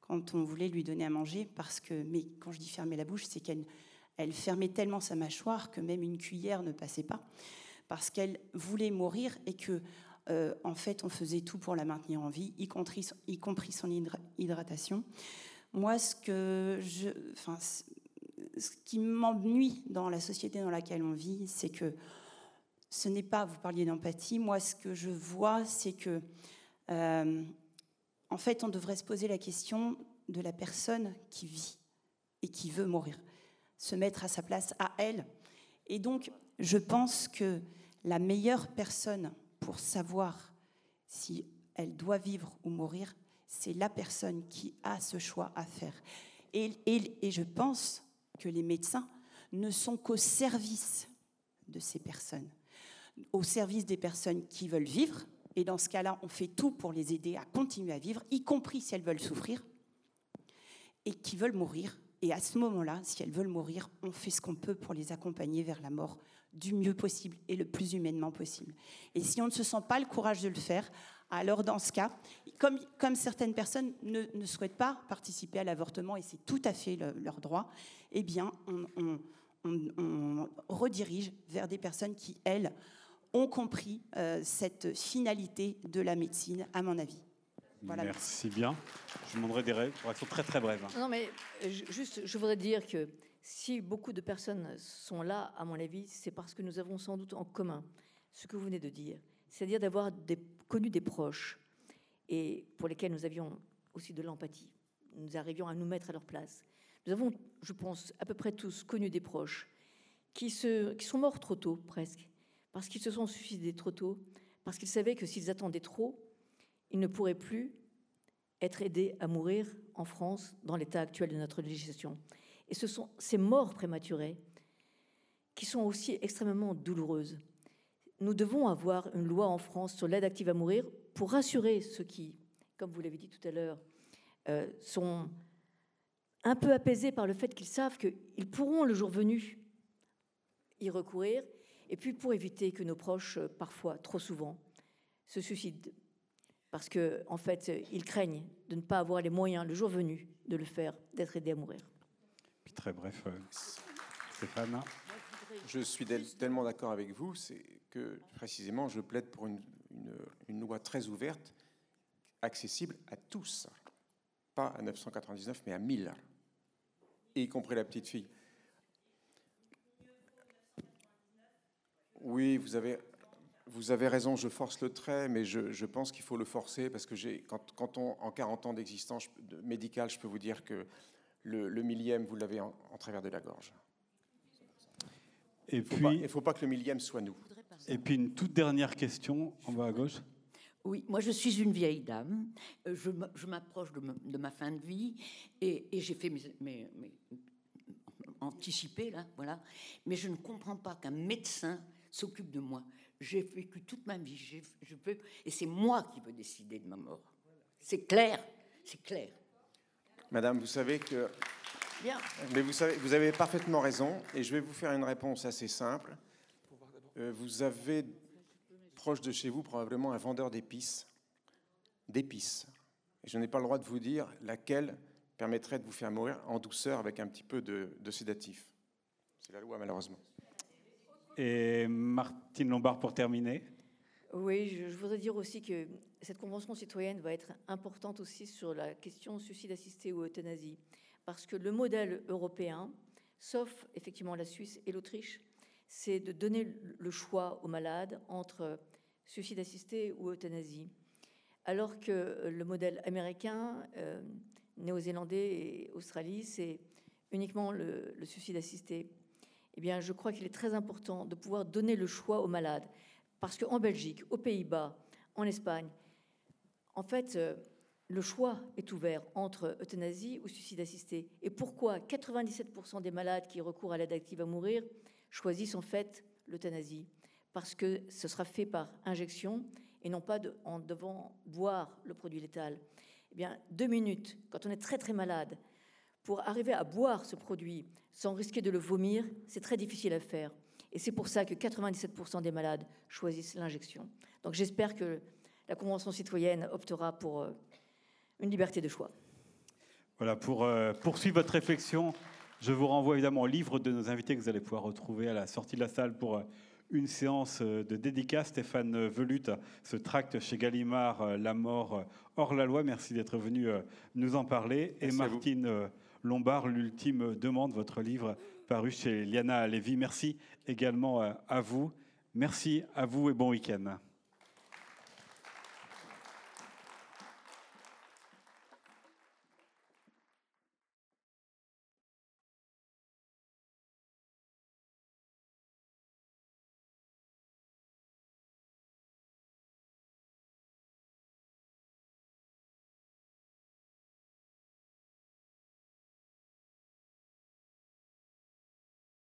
Speaker 8: quand on voulait lui donner à manger. Parce que, mais quand je dis fermer la bouche, c'est qu'elle elle fermait tellement sa mâchoire que même une cuillère ne passait pas, parce qu'elle voulait mourir et que, euh, en fait, on faisait tout pour la maintenir en vie, y compris, y compris son hydratation. Moi, ce, que je, enfin, ce qui m'ennuie dans la société dans laquelle on vit, c'est que ce n'est pas, vous parliez d'empathie, moi, ce que je vois, c'est que, euh, en fait, on devrait se poser la question de la personne qui vit et qui veut mourir, se mettre à sa place, à elle. Et donc, je pense que la meilleure personne pour savoir si elle doit vivre ou mourir, c'est la personne qui a ce choix à faire. Et, je pense que les médecins ne sont qu'au service de ces personnes, au service des personnes qui veulent vivre. Et dans ce cas-là, on fait tout pour les aider à continuer à vivre, y compris si elles veulent souffrir, et qui veulent mourir. Et à ce moment-là, si elles veulent mourir, on fait ce qu'on peut pour les accompagner vers la mort du mieux possible et le plus humainement possible. Et si on ne se sent pas le courage de le faire, alors dans ce cas, comme, comme certaines personnes ne, ne, souhaitent pas participer à l'avortement, et c'est tout à fait leur droit, eh bien, on, on, redirige vers des personnes qui, elles, ont compris euh, cette finalité de la médecine, à mon avis.
Speaker 2: Voilà, merci, bien. Je demanderai des réactions très très brèves.
Speaker 4: Non, mais euh, juste, je voudrais dire que si beaucoup de personnes sont là, à mon avis, c'est parce que nous avons sans doute en commun ce que vous venez de dire, c'est-à-dire d'avoir connu des proches et pour lesquels nous avions aussi de l'empathie. Nous arrivions à nous mettre à leur place. Nous avons, je pense, à peu près tous connu des proches qui, qui sont morts trop tôt, presque, parce qu'ils se sont suicidés trop tôt, parce qu'ils savaient que s'ils attendaient trop, ils ne pourraient plus être aidés à mourir en France dans l'état actuel de notre législation. Et ce sont ces morts prématurées qui sont aussi extrêmement douloureuses. Nous devons avoir une loi en France sur l'aide active à mourir pour rassurer ceux qui, comme vous l'avez dit tout à l'heure, euh, sont un peu apaisés par le fait qu'ils savent qu'ils pourront, le jour venu, y recourir, et puis pour éviter que nos proches, parfois, trop souvent, se suicident. Parce qu'en en fait, ils craignent de ne pas avoir les moyens, le jour venu, de le faire, d'être aidés à mourir.
Speaker 2: Très bref, euh, Stéphane.
Speaker 3: Je suis tellement d'accord avec vous, c'est que précisément, je plaide pour une, loi très ouverte, accessible à tous, pas à 999, mais à 1000 y compris la petite fille. Oui, vous avez, vous avez raison, je force le trait, mais je, pense qu'il faut le forcer parce que quand on, en 40 ans d'existence médicale, je peux vous dire que le, millième, vous l'avez en, travers de la gorge. Et puis, il ne faut pas que le millième soit nous.
Speaker 2: Et puis une toute dernière question, en bas à gauche.
Speaker 9: Oui, moi je suis une vieille dame, euh, je m'approche de, ma fin de vie et, j'ai fait mes, mes, anticipé là, voilà. Mais je ne comprends pas qu'un médecin s'occupe de moi. J'ai vécu toute ma vie, je peux, et c'est moi qui veux décider de ma mort. C'est clair, c'est clair.
Speaker 3: Madame, vous savez que. Bien. Mais vous savez, vous avez parfaitement raison, et je vais vous faire une réponse assez simple. Euh, vous avez proche de chez vous probablement un vendeur d'épices, d'épices. Et je n'ai pas le droit de vous dire laquelle permettrait de vous faire mourir en douceur avec un petit peu de, sédatif. C'est la loi, malheureusement.
Speaker 2: Et Martine Lombard, pour terminer.
Speaker 4: Oui, je, voudrais dire aussi que cette convention citoyenne va être importante aussi sur la question suicide assisté ou euthanasie, parce que le modèle européen, sauf effectivement la Suisse et l'Autriche, c'est de donner le choix aux malades entre suicide assisté ou euthanasie. Alors que le modèle américain, euh, néo-zélandais et Australie, c'est uniquement le, suicide assisté. Eh bien, je crois qu'il est très important de pouvoir donner le choix aux malades. Parce qu'en Belgique, aux Pays-Bas, en Espagne, en fait, euh, le choix est ouvert entre euthanasie ou suicide assisté. Et pourquoi 97% des malades qui recourent à l'aide active à mourir choisissent en fait l'euthanasie? Parce que ce sera fait par injection et non pas en devant boire le produit létal. Eh bien, deux minutes, quand on est très très malade, pour arriver à boire ce produit sans risquer de le vomir, c'est très difficile à faire. Et c'est pour ça que 97% des malades choisissent l'injection. Donc j'espère que la Convention citoyenne optera pour euh, une liberté de choix.
Speaker 2: Voilà, pour euh, poursuivre votre réflexion, je vous renvoie évidemment au livre de nos invités que vous allez pouvoir retrouver à la sortie de la salle pour euh, une séance de dédicace. Stéphane Velut, ce tract chez Gallimard, La mort hors la loi. Merci d'être venu nous en parler. et Martine Lombard, L'ultime demande, votre livre paru chez Liana Lévy. Merci également à vous. Merci à vous et bon week-end.